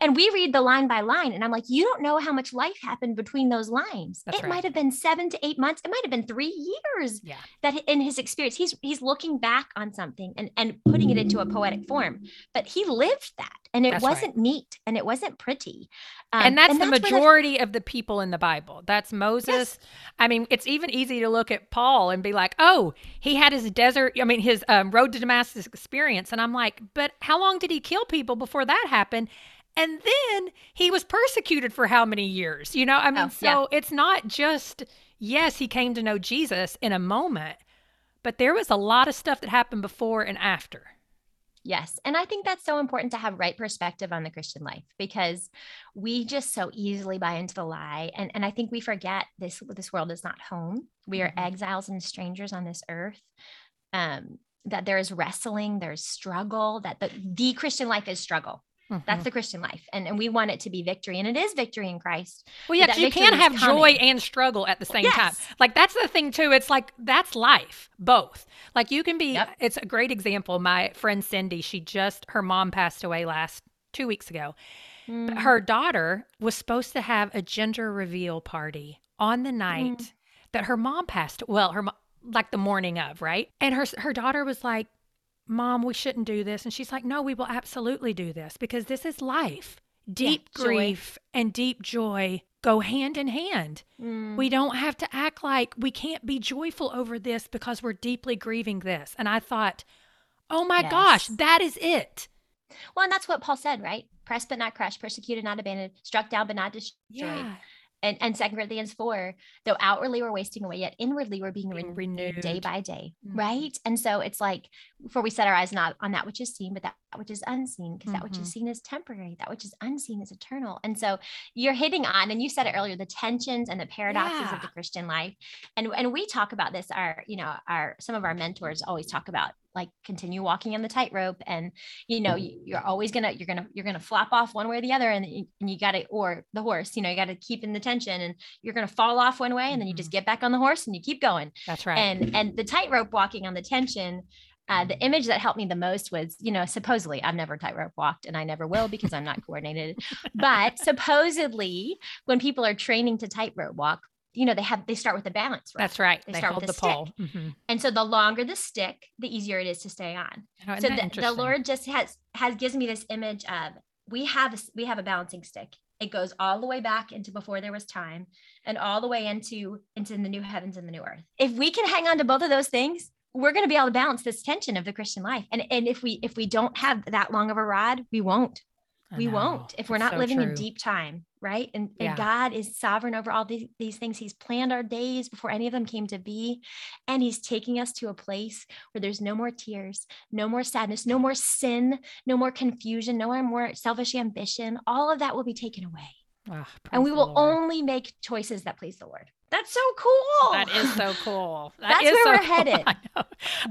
And we read the line by line and i'm like you don't know how much life happened between those lines That's it right. might have been seven to eight months it might have been three years Yeah. that in his experience he's he's looking back on something and and putting it into a poetic form but he lived that and it That's wasn't neat and it wasn't pretty Um, and that's the where majority of the people in the Bible. That's Moses. I mean, it's even easy to look at Paul and be like, "Oh, he had his desert. I mean, his um, road to Damascus experience." And I'm like, "But how long did he kill people before that happened?" And then he was persecuted for how many years? You know, I mean, Oh, so yeah. it's not just yes, he came to know Jesus in a moment, but there was a lot of stuff that happened before and after. Yes. And I think that's so important to have right perspective on the Christian life because we just so easily buy into the lie. And, and I think we forget this this world is not home. We are Mhm. exiles and strangers on this earth. Um, that there is wrestling, there's struggle, that the, the Christian life is struggle. That's Mhm. the Christian life. And, and we want it to be victory. And it is victory in Christ. Well, yeah, you can't have joy and struggle at the same time. Like that's the thing too. It's like that's life, both. Like you can be. Yep. It's a great example. My friend Cindy, she just her mom passed away last two weeks ago. Mm. Her daughter was supposed to have a gender reveal party on the night Mm. that her mom passed. Well, her like the morning of, right? And her her daughter was like, "Mom, we shouldn't do this." And she's like, "No, we will absolutely do this because this is life. Deep joy. grief and deep joy go hand in hand. Mm. We don't have to act like we can't be joyful over this because we're deeply grieving this." And I thought, "Oh my gosh, that is it." Well, and that's what Paul said, right? Pressed but not crushed, persecuted, not abandoned, struck down but not destroyed. Yeah. And and second corinthians 4 though outwardly we're wasting away yet inwardly we're being, Being renewed, day by day Mhm. right? And so it's like for we set our eyes not on that which is seen but that which is unseen because that which is seen is temporary that which is unseen is eternal. And so you're hitting on and you said it earlier the tensions and the paradoxes of the christian life. And and we talk about this our you know our some of our mentors always talk about like continue walking on the tightrope and you know you, you're always gonna you're gonna you're gonna flop off one way or the other and, and you gotta or the horse you know you gotta keep in the tension and you're gonna fall off one way and then you just get back on the horse and you keep going. That's right. and and the tightrope walking on the tension uh, the image that helped me the most was you know supposedly i've never tightrope walked and i never will because i'm not coordinated but supposedly when people are training to tightrope walk you know they have they start with the balance Right? That's right. They They, start hold with the a pole. Mhm. and so the longer the stick the easier it is to stay on isn't so the, the lord just has has gives me this image of we have we have a balancing stick it goes all the way back into before there was time and all the way into into the new heavens and the new earth if we can hang on to both of those things we're going to be able to balance this tension of the christian life and and if we if we don't have that long of a rod we won't I we know. won't if we're It's not so living in deep time right? And, Yeah. and god is sovereign over all these, these things. He's planned our days before any of them came to be and he's taking us to a place where there's no more tears no more sadness no more sin no more confusion no more selfish ambition. All of that will be taken away. Ah, and we will only make choices that please the lord that's so cool That is so cool. (laughs) That That's is where so we're cool. (laughs) headed. I know.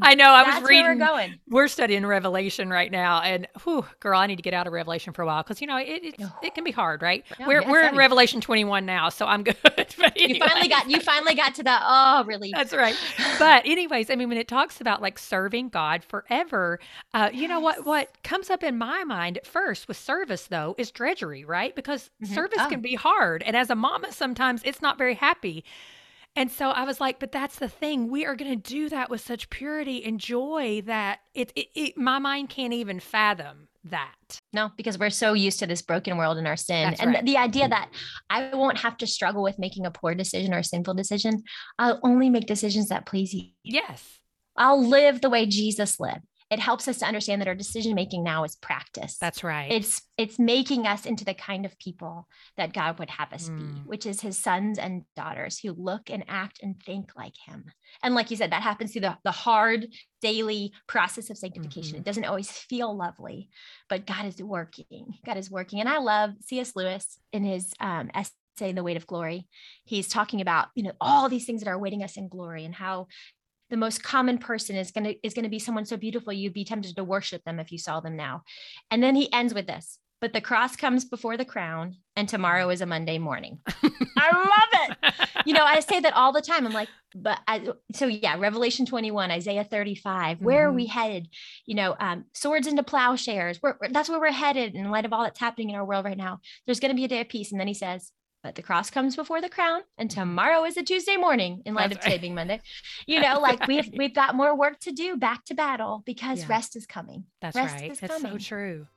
I know. I was reading. where we're going We're studying Revelation right now, and whew, girl, I need to get out of Revelation for a while because you know it it, (sighs) it can be hard, right? No, we're yeah, we're in. Revelation 21 now, so I'm (laughs) good. But you finally got you finally got to that oh really That's right. But anyways, I mean, when it talks about like serving God forever, uh, you know what what comes up in my mind at first with service though is drudgery, right? Because Mhm. service Oh. can be hard, and as a mama, sometimes it's not very happy. And so I was like, but that's the thing. We are going to do that with such purity and joy that it, it, it my mind can't even fathom that. No, because we're so used to this broken world and our sin. That's and right. the idea that I won't have to struggle with making a poor decision or a sinful decision. I'll only make decisions that please you. Yes. I'll live the way Jesus lived. It helps us to understand that our decision making now is practice. That's right. it's it's making us into the kind of people that God would have us be, Mm. which is his sons and daughters who look and act and think like him. And like you said, that happens through the, the hard daily process of sanctification. Mhm. It doesn't always feel lovely, but God is working. God is working. And I love C.S. Lewis in his um, essay, The Weight of Glory. He's talking about, you know, all these things that are awaiting us in glory and how the most common person is going to is going to be someone so beautiful you'd be tempted to worship them if you saw them now. And then he ends with this, but the cross comes before the crown, and tomorrow is a Monday morning. (laughs) I love it. You know, I say that all the time. I'm like, but I, so yeah, Revelation 21, Isaiah 35. Where mm-hmm. are we headed? You know, um, swords into plowshares. We're, that's where we're headed in light of all that's happening in our world right now. There's going to be a day of peace. And then he says, but the cross comes before the crown and mm-hmm. tomorrow is a tuesday morning in light That's of right. monday you know like we've (laughs) we've got more work to do back to battle because yeah. rest is coming That's rest right. That's coming. so true.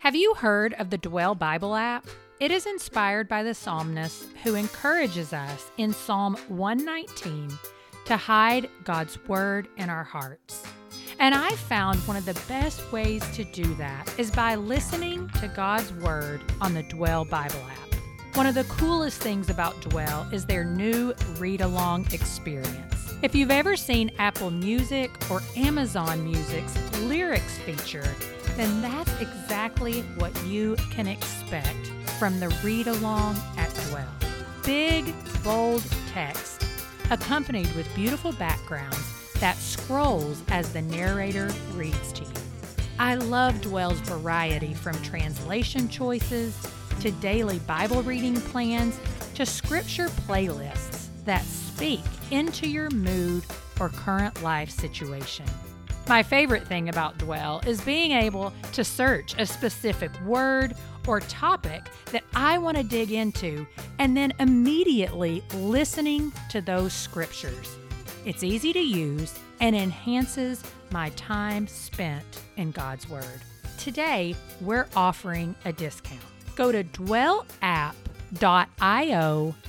Have you heard of the Dwell Bible app? It is inspired by the psalmist who encourages us in Psalm 119 to hide God's word in our hearts. And I found one of the best ways to do that is by listening to God's word on the Dwell Bible app. One of the coolest things about Dwell is their new read along experience. If you've ever seen Apple Music or Amazon Music's lyrics feature, then that's exactly what you can expect from the read along at Dwell. Big, bold text, accompanied with beautiful backgrounds that scrolls as the narrator reads to you. I love Dwell's variety from translation choices to daily Bible reading plans to scripture playlists that speak into your mood or current life situation. My favorite thing about Dwell is being able to search a specific word or topic that I want to dig into and then immediately listening to those scriptures. It's easy to use and enhances my time spent in God's Word. Today, we're offering a discount go to dwellapp.io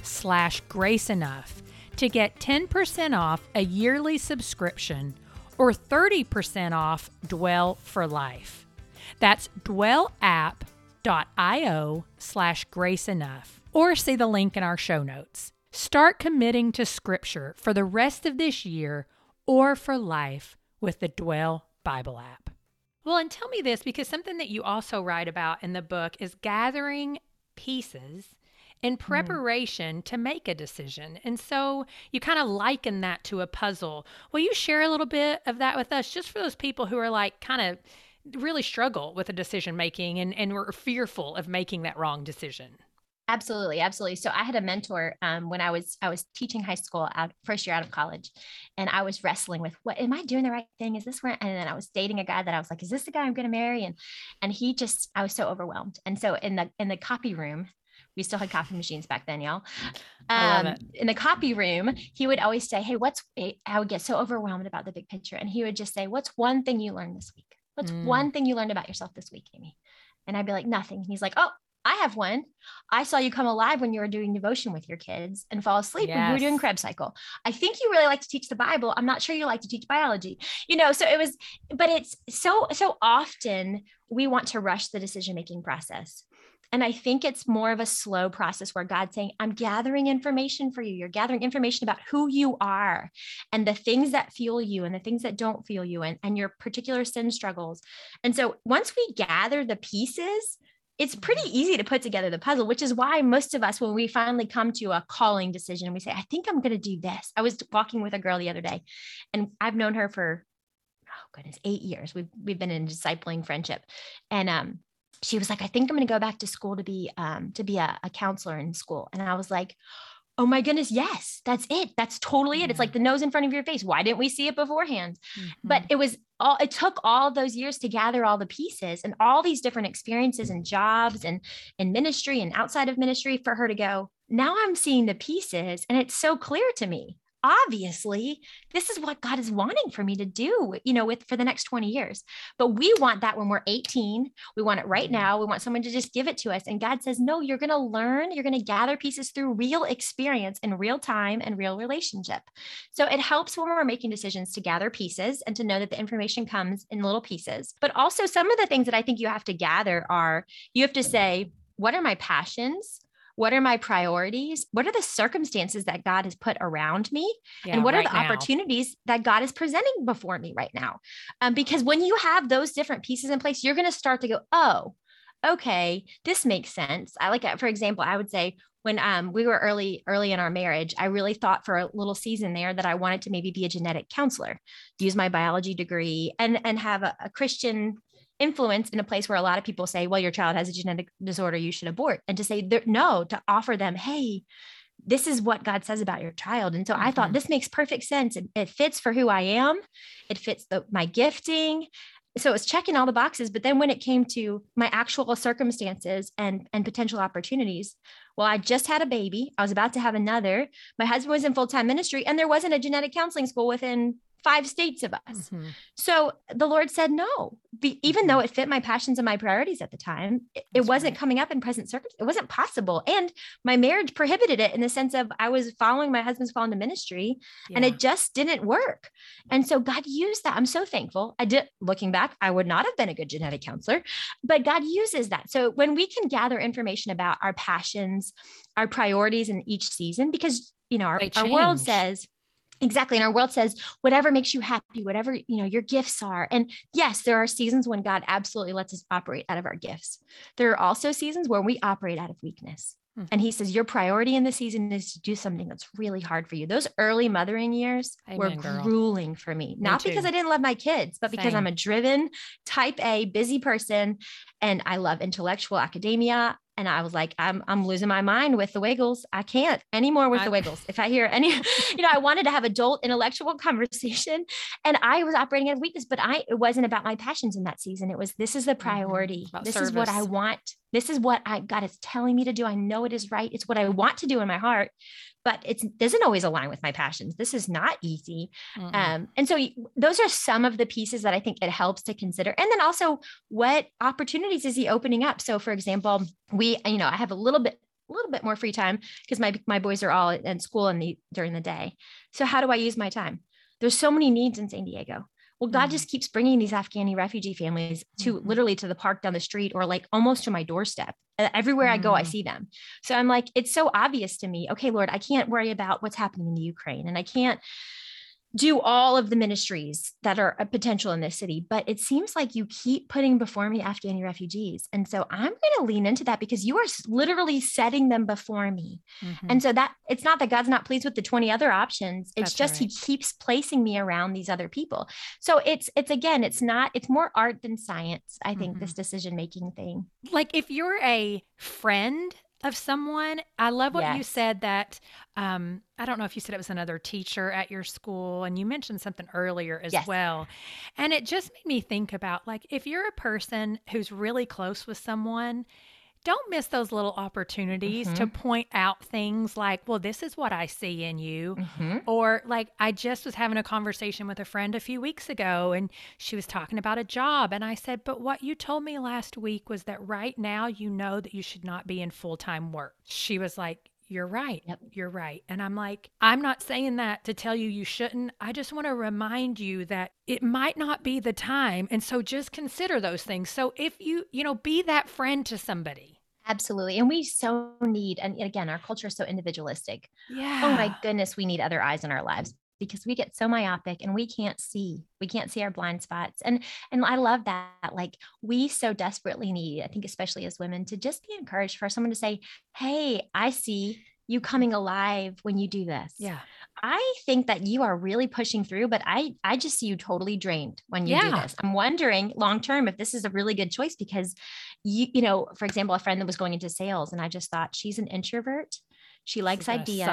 slash graceenough to get 10% off a yearly subscription or 30% off Dwell for Life. That's dwellapp.io slash graceenough or see the link in our show notes. Start committing to Scripture for the rest of this year or for life with the Dwell Bible app. Well, and tell me this because something that you also write about in the book is gathering pieces in mm-hmm. preparation mm. to make a decision. And so you kind of liken that to a puzzle. Will you share a little bit of that with us just for those people who are like kind of really struggle with a decision making and, and were fearful of making that wrong decision? Absolutely, absolutely. So I had a mentor um, when I was I was teaching high school out first year out of college, and I was wrestling with what am I doing the right thing? Is this where? And then I was dating a guy that I was like, is this the guy I'm going to marry? And and he just I was so overwhelmed. And so in the in the copy room, we still had coffee machines back then, y'all. Um, in the copy room, he would always say, "Hey, what's?" I would get so overwhelmed about the big picture, and he would just say, "What's one thing you learned this week? What's mm. one thing you learned about yourself this week, Amy?" And I'd be like, "Nothing." And he's like, "Oh, I have one. I saw you come alive when you were doing devotion with your kids and fall asleep yes. when you were doing Krebs cycle. I think you really like to teach the Bible. I'm not sure you like to teach biology. You know, so it was, but it's so, so often we want to rush the decision making process. And I think it's more of a slow process where God's saying, I'm gathering information for you. You're gathering information about who you are and the things that fuel you and the things that don't fuel you and, and your particular sin struggles. And so once we gather the pieces, it's pretty easy to put together the puzzle, which is why most of us, when we finally come to a calling decision and we say, I think I'm going to do this. I was walking with a girl the other day and I've known her for, oh goodness, eight years. We've, we've been in a discipling friendship. And, um, she was like, I think I'm going to go back to school to be, um, to be a, a counselor in school. And I was like, oh my goodness, yes, that's it. That's totally it. It's like the nose in front of your face. Why didn't we see it beforehand? Mm-hmm. But it was all, it took all those years to gather all the pieces and all these different experiences and jobs and in ministry and outside of ministry for her to go, now I'm seeing the pieces and it's so clear to me obviously this is what god is wanting for me to do you know with for the next 20 years. But we want that when we're 18 we want it right mm-hmm. now. We want someone to just give it to us. And god says no you're going to learn. You're going to gather pieces through real experience in real time and real relationship. So it helps when we're making decisions to gather pieces and to know that the information comes in little pieces. But also some of the things that i think you have to gather are you have to say what are my passions what are my priorities? What are the circumstances that God has put around me? Yeah, and what right are the now. opportunities that God is presenting before me right now? Um, because when you have those different pieces in place, you're going to start to go, oh, okay, this makes sense. I like, for example, I would say when um, we were early early in our marriage i really thought for a little season there that i wanted to maybe be a genetic counselor use my biology degree and and have a, a christian influence in a place where a lot of people say, well, your child has a genetic disorder, you should abort. And to say no, to offer them, hey, this is what God says about your child. And so mm-hmm. I thought mm-hmm. this makes perfect sense. It, it, fits for who I am. It fits the, my gifting. So it was checking all the boxes. But then when it came to my actual circumstances and, and potential opportunities, well, I just had a baby. I was about to have another. My husband was in full time ministry, and there wasn't a genetic counseling school within five states of us. Mm-hmm. So the Lord said no, Be, even mm-hmm. though it fit my passions and my priorities at the time, it, it wasn't right. coming up in present circumstances. It wasn't possible. And my marriage prohibited it in the sense of I was following my husband's call into ministry yeah. and it just didn't work. And so God used that. I'm so thankful. I did, looking back, I would not have been a good genetic counselor, but God uses that. So when we can gather information about our passions, our priorities in each season, because you know, our, our world says Exactly. And our world says, whatever makes you happy, whatever, you know, your gifts are. And yes, there are seasons when God absolutely lets us operate out of our gifts. There are also seasons where we operate out of weakness. Mm-hmm. And he says, your priority in the season is to do something that's really hard for you. Those early mothering years Amen, were girl. grueling for me, not because I didn't love my kids, but because I'm a driven type A busy person and I love intellectual academia. And I was like, I'm, I'm losing my mind with the Wiggles. I can't anymore with I, the Wiggles. If I hear any, (laughs) you know, I wanted to have adult intellectual (laughs) conversation and I was operating at weakness, but I, it wasn't about my passions in that season. It was, this is the mm-hmm. priority. Mm-hmm. This service. is what I want. This is what I, God is telling me to do. I know it is right. It's what I want to do in my heart but it doesn't always align with my passions. This is not easy. Mm-hmm. Um, and so those are some of the pieces that I think it helps to consider. And then also what opportunities is he opening up? So for example, we, you know, I have a little bit a little bit more free time because my my boys are all in school in the during the day. So how do I use my time? There's so many needs in San Diego. Well, God mm-hmm. just keeps bringing these Afghani refugee families to mm-hmm. literally to the park down the street or like almost to my doorstep. Everywhere mm-hmm. I go, I mm. see them. So I'm like, it's so obvious to me. Okay, Lord, I can't worry about what's happening in the Ukraine and I can't do all of the ministries that are a potential in this city, but it seems like you keep putting before me Afghani refugees. And so I'm going to lean into that because you are literally setting them before me. Mm-hmm. And so that it's not that God's not pleased with the 20 other options. It's That's just right. he keeps placing me around these other people. So it's it's again, it's not it's more art than science, I think mm-hmm. this decision making thing. Like if you're a friend of someone. I love what yes. you said that um, I don't know if you said it was another teacher at your school, and you mentioned something earlier as yes. well. And it just made me think about like if you're a person who's really close with someone don't miss those little opportunities mm-hmm. to point out things like, well, this is what I see in you. Mm-hmm. Or like, I just was having a conversation with a friend a few weeks ago and she was talking about a job. And I said, but what you told me last week was that right now you know that you should not be in full time work. She was like, you're right. Yep. You're right. And I'm like, I'm not saying that to tell you you shouldn't. I just want to remind you that it might not be the time. And so just consider those things. So if you, you know, be that friend to somebody. Absolutely. And we so need, and again, our culture is so individualistic. Yeah. Oh my goodness, we need other eyes in our lives because we get so myopic and we can't see we can't see our blind spots. And and i love that like we so desperately need i think especially as women to just be encouraged for someone to say hey i see you coming alive when you do this. Yeah. I think that you are really pushing through but i i just see you totally drained when you yeah. do this. I'm wondering long term if this is a really good choice because you you know for example a friend that was going into sales and i just thought she's an introvert she likes ideas.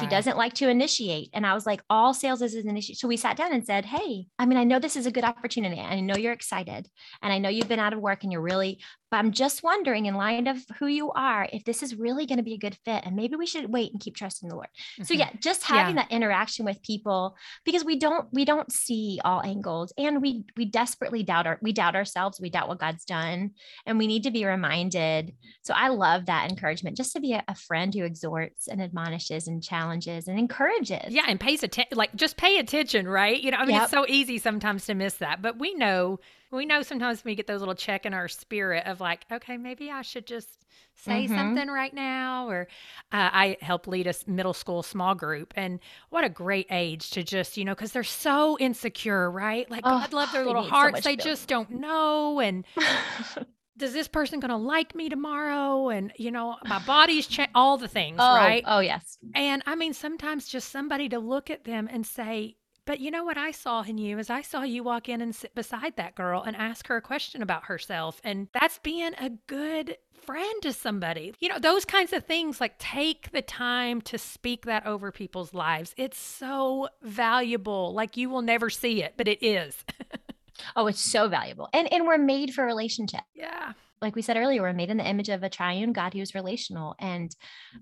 She doesn't like to initiate. And I was like, all sales is an initiate. So we sat down and said, Hey, I mean, I know this is a good opportunity. I know you're excited. And I know you've been out of work and you're really but I'm just wondering, in light of who you are, if this is really going to be a good fit, and maybe we should wait and keep trusting the Lord. Mm-hmm. So yeah, just having yeah. that interaction with people because we don't we don't see all angles, and we we desperately doubt our we doubt ourselves, we doubt what God's done, and we need to be reminded. So I love that encouragement, just to be a, a friend who exhorts and admonishes and challenges and encourages. Yeah, and pays attention, like just pay attention, right? You know, I mean, yep. it's so easy sometimes to miss that, but we know we know sometimes we get those little check in our spirit of like, okay, maybe I should just say mm-hmm. something right now. Or uh, I help lead a middle school small group, and what a great age to just, you know, because they're so insecure, right? Like, oh, God love their little hearts. So they just don't know. And (laughs) does this person going to like me tomorrow? And, you know, my body's cha- all the things, oh, right? Oh, yes. And I mean, sometimes just somebody to look at them and say, But you know what I saw in you is I saw you walk in and sit beside that girl and ask her a question about herself. And that's being a good friend to somebody. You know, those kinds of things, like take the time to speak that over people's lives. It's so valuable. Like you will never see it, but it is. (laughs) oh, it's so valuable. And and we're made for relationship. Yeah like we said earlier we're made in the image of a triune god who's relational and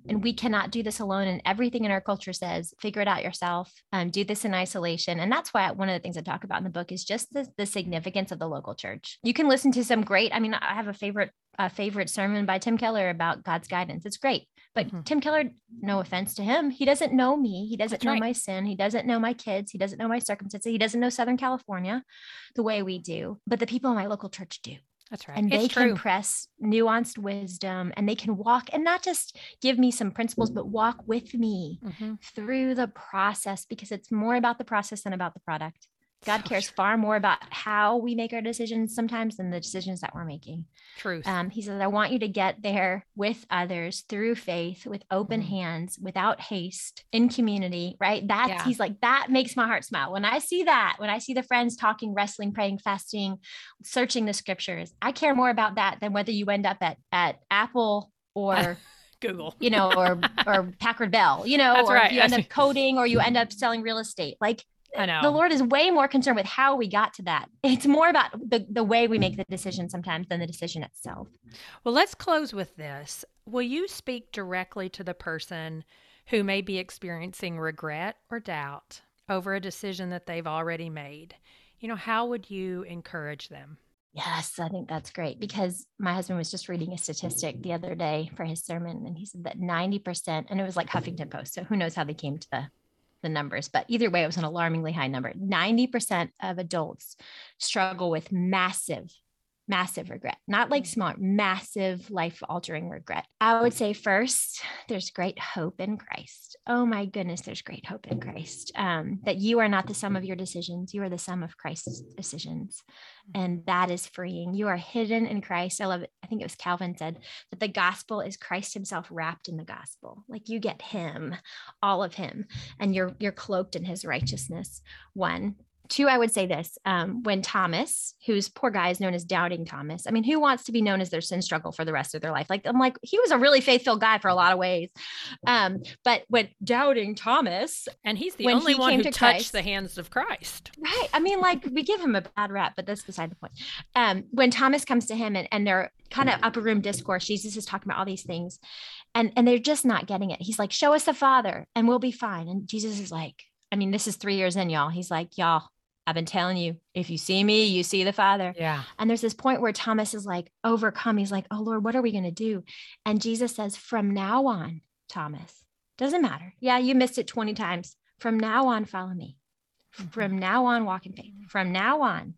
and we cannot do this alone and everything in our culture says figure it out yourself um, do this in isolation and that's why one of the things i talk about in the book is just the, the significance of the local church you can listen to some great i mean i have a favorite a favorite sermon by tim keller about god's guidance it's great but mm-hmm. tim keller no offense to him he doesn't know me he doesn't that's know right. my sin he doesn't know my kids he doesn't know my circumstances he doesn't know southern california the way we do but the people in my local church do that's right. And they can press nuanced wisdom and they can walk and not just give me some principles, but walk with me mm-hmm. through the process because it's more about the process than about the product. God cares far more about how we make our decisions sometimes than the decisions that we're making. Truth. Um, he says, I want you to get there with others through faith, with open mm. hands, without haste, in community, right? That's, yeah. he's like, that makes my heart smile. When I see that, when I see the friends talking, wrestling, praying, fasting, searching the scriptures, I care more about that than whether you end up at, at Apple or (laughs) Google, you know, or, or (laughs) Packard Bell, you know, That's or right. you end up coding or you end up selling real estate. Like I know. The Lord is way more concerned with how we got to that. It's more about the, the way we make the decision sometimes than the decision itself. Well, let's close with this. Will you speak directly to the person who may be experiencing regret or doubt over a decision that they've already made? You know, how would you encourage them? Yes, I think that's great because my husband was just reading a statistic the other day for his sermon, and he said that 90%, and it was like Huffington Post. So who knows how they came to the the numbers, but either way, it was an alarmingly high number. 90% of adults struggle with massive massive regret, not like mm. small, massive life altering regret. I would say first, there's great hope in Christ. Oh my goodness, there's great hope in Christ. Um, that you are not the sum of your decisions, you are the sum of Christ's decisions. Mm. And that is freeing. You are hidden in Christ. I love it. I think it was Calvin said that the gospel is Christ himself wrapped in the gospel. Like you get him, all of him, and you're you're cloaked in his righteousness. One, two, I would say this um, when Thomas, who's poor guy is known as Doubting Thomas. I mean, who wants to be known as their sin struggle for the rest of their life? Like, I'm like, he was a really faithful guy for a lot of ways. Um, but when Doubting Thomas, and he's the only he one who touched Christ, the hands of Christ. Right. I mean, like, we give him a bad rap, but that's beside the point. Um, when Thomas comes to him and, and they're kind of upper room discourse, Jesus is talking about all these things and, and they're just not getting it. He's like, show us the Father and we'll be fine. And Jesus is like, I mean, this is three years in, y'all. He's like, y'all, I've been telling you, if you see me, you see the Father. Yeah. And there's this point where Thomas is like overcome. He's like, oh Lord, what are we going to do? And Jesus says, from now on, Thomas, doesn't matter. Yeah, you missed it 20 times. From now on, follow me. Mm-hmm. From now on, walk in faith. From now on.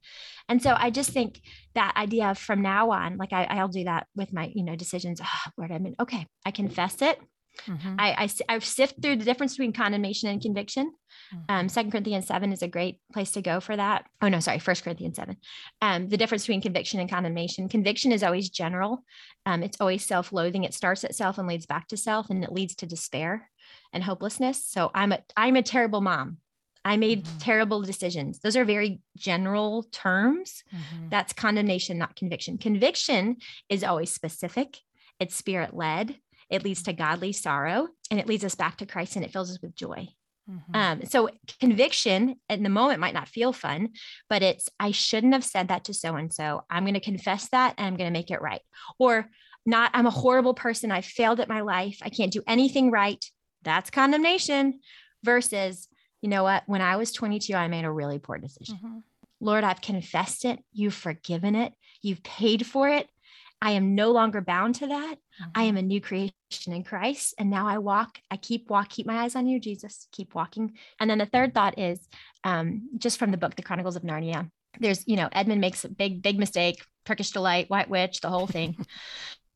And so I just think that idea of from now on, like I, will do that with my, you know, decisions. Oh, Lord, I mean, okay, I confess it. Mm-hmm. I, I, I sift through the difference between condemnation and conviction. Mm-hmm. Um, Second Corinthians 7 is a great place to go for that. Oh, no, sorry, First Corinthians 7. Um, the difference between conviction and condemnation. Conviction is always general, um, it's always self loathing. It starts at self and leads back to self, and it leads to despair and hopelessness. So I'm a, I'm a terrible mom. I made mm-hmm. terrible decisions. Those are very general terms. Mm-hmm. That's condemnation, not conviction. Conviction is always specific, it's spirit led, it leads to godly sorrow and it leads us back to Christ and it fills us with joy. Mm-hmm. Um, so conviction in the moment might not feel fun, but it's I shouldn't have said that to so and so. I'm going to confess that and I'm going to make it right. Or not, I'm a horrible person. I failed at my life. I can't do anything right. That's condemnation versus, you know what? When I was 22, I made a really poor decision. Mm-hmm. Lord, I've confessed it. You've forgiven it. You've paid for it. I am no longer bound to that. Mm-hmm. I am a new creation in Christ. And now I walk, I keep walk, keep my eyes on you, Jesus, keep walking. And then the third thought is um, just from the book, The Chronicles of Narnia. There's, you know, Edmund makes a big, big mistake, Turkish delight, white witch, the whole thing. (laughs)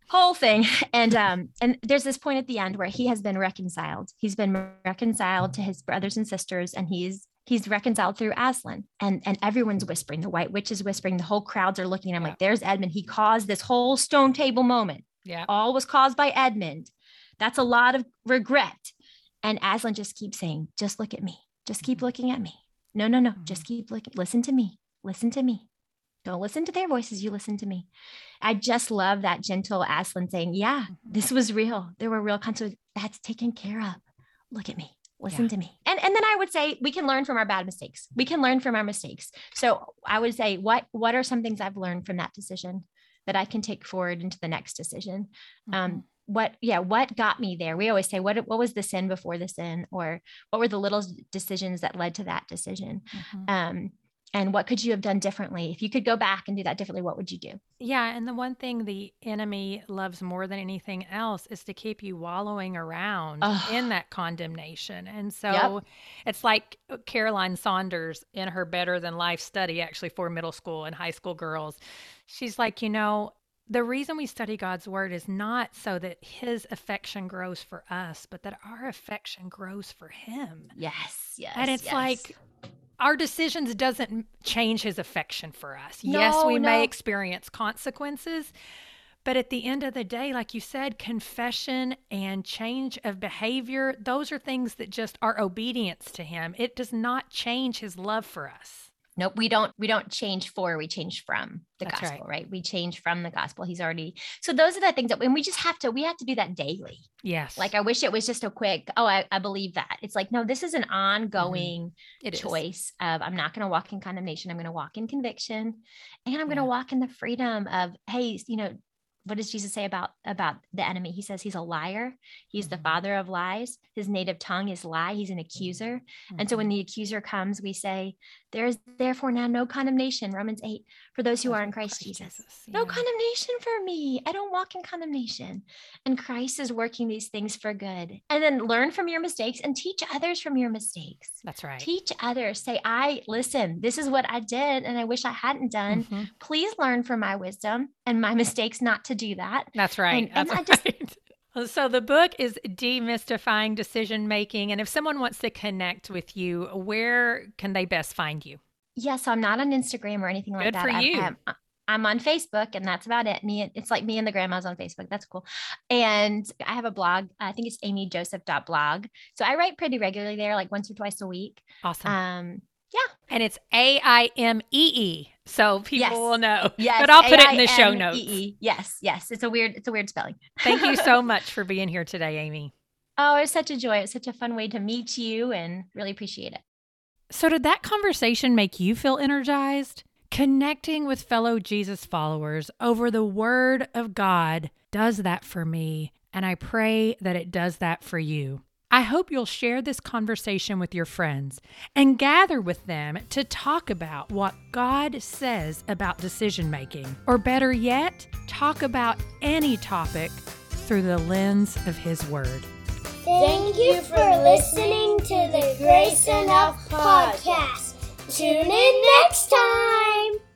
whole thing (laughs) and um and there's this point at the end where he has been reconciled he's been reconciled to his brothers and sisters and he's he's reconciled through Aslan and and everyone's whispering the white witch is whispering the whole crowds are looking I'm yeah. like there's Edmund he caused this whole stone table moment yeah all was caused by Edmund that's a lot of regret and Aslan just keeps saying just look at me just keep mm-hmm. looking at me No, no, no. Mm-hmm. Just keep looking. Listen to me. Listen to me. Don't listen to their voices. You listen to me. I just love that gentle Aslan saying, Yeah, mm-hmm. this was real. There were real consequences. That's taken care of. Look at me. Listen yeah. to me. And and then I would say we can learn from our bad mistakes. We can learn from our mistakes. So I would say, what what are some things I've learned from that decision that I can take forward into the next decision? Um, mm-hmm. Um, what yeah what got me there we always say what what was the sin before the sin or what were the little decisions that led to that decision mm-hmm. um and what could you have done differently if you could go back and do that differently what would you do yeah and the one thing the enemy loves more than anything else is to keep you wallowing around in that condemnation and so yep. it's like uh, caroline saunders in her better than life study actually for middle school and high school girls she's like you know the reason we study God's word is not so that his affection grows for us, but that our affection grows for him. Yes, yes. And it's yes. like our decisions doesn't change his affection for us. No, yes, we no. may experience consequences, but at the end of the day, like you said, confession and change of behavior, those are things that just are obedience to him. It does not change his love for us nope we don't we don't change for we change from the That's gospel right. right. we change from the gospel he's already so those are the things that when we just have to we have to do that daily yes like i wish it was just a quick oh i, I believe that it's like no this is an ongoing mm-hmm. choice of i'm not going to walk in condemnation i'm going to walk in conviction and i'm going to walk in the freedom of hey you know what does Jesus say about about the enemy? He says he's a liar. He's mm-hmm. the father of lies. His native tongue is lie. He's an accuser. Mm-hmm. And so when mm-hmm. the accuser comes, we say, there is therefore now no condemnation, Romans 8, for those who are in Christ, Christ Jesus. Jesus. Yeah. No condemnation for me. I don't walk in condemnation. And Christ is working these things for good. And then learn from your mistakes and teach others from your mistakes. That's right. Teach others. Say, I listen, this is what I did and I wish I hadn't done. Mm-hmm. Please learn from my wisdom and my mistakes not to do that. That's right. And, That's and (laughs) right. Just So the book is demystifying decision making and if someone wants to connect with you, where can they best find you? Yes, yeah, so I'm not on Instagram or anything like Good that. for you. I'm, I'm, I'm, on Facebook and that's about it. Me, it's like me and the grandmas on Facebook. That's cool. And I have a blog. I think it's amyjoseph.blog. So I write pretty regularly there, like once or twice a week. Awesome. Um, yeah. And it's A I M E E. So people yes. will know. Yes. But I'll put it in the show notes. Yes. Yes. It's a weird, it's a weird spelling. Thank you so (laughs) much for being here today, Aimee. Oh, it was such a joy. It's such a fun way to meet you and really appreciate it. So, did that conversation make you feel energized? Connecting with fellow Jesus followers over the Word of God does that for me, and I pray that it does that for you. I hope you'll share this conversation with your friends and gather with them to talk about what God says about decision making, or better yet, talk about any topic through the lens of His Word. Thank you for listening to the Grace Enough podcast. Tune in next time.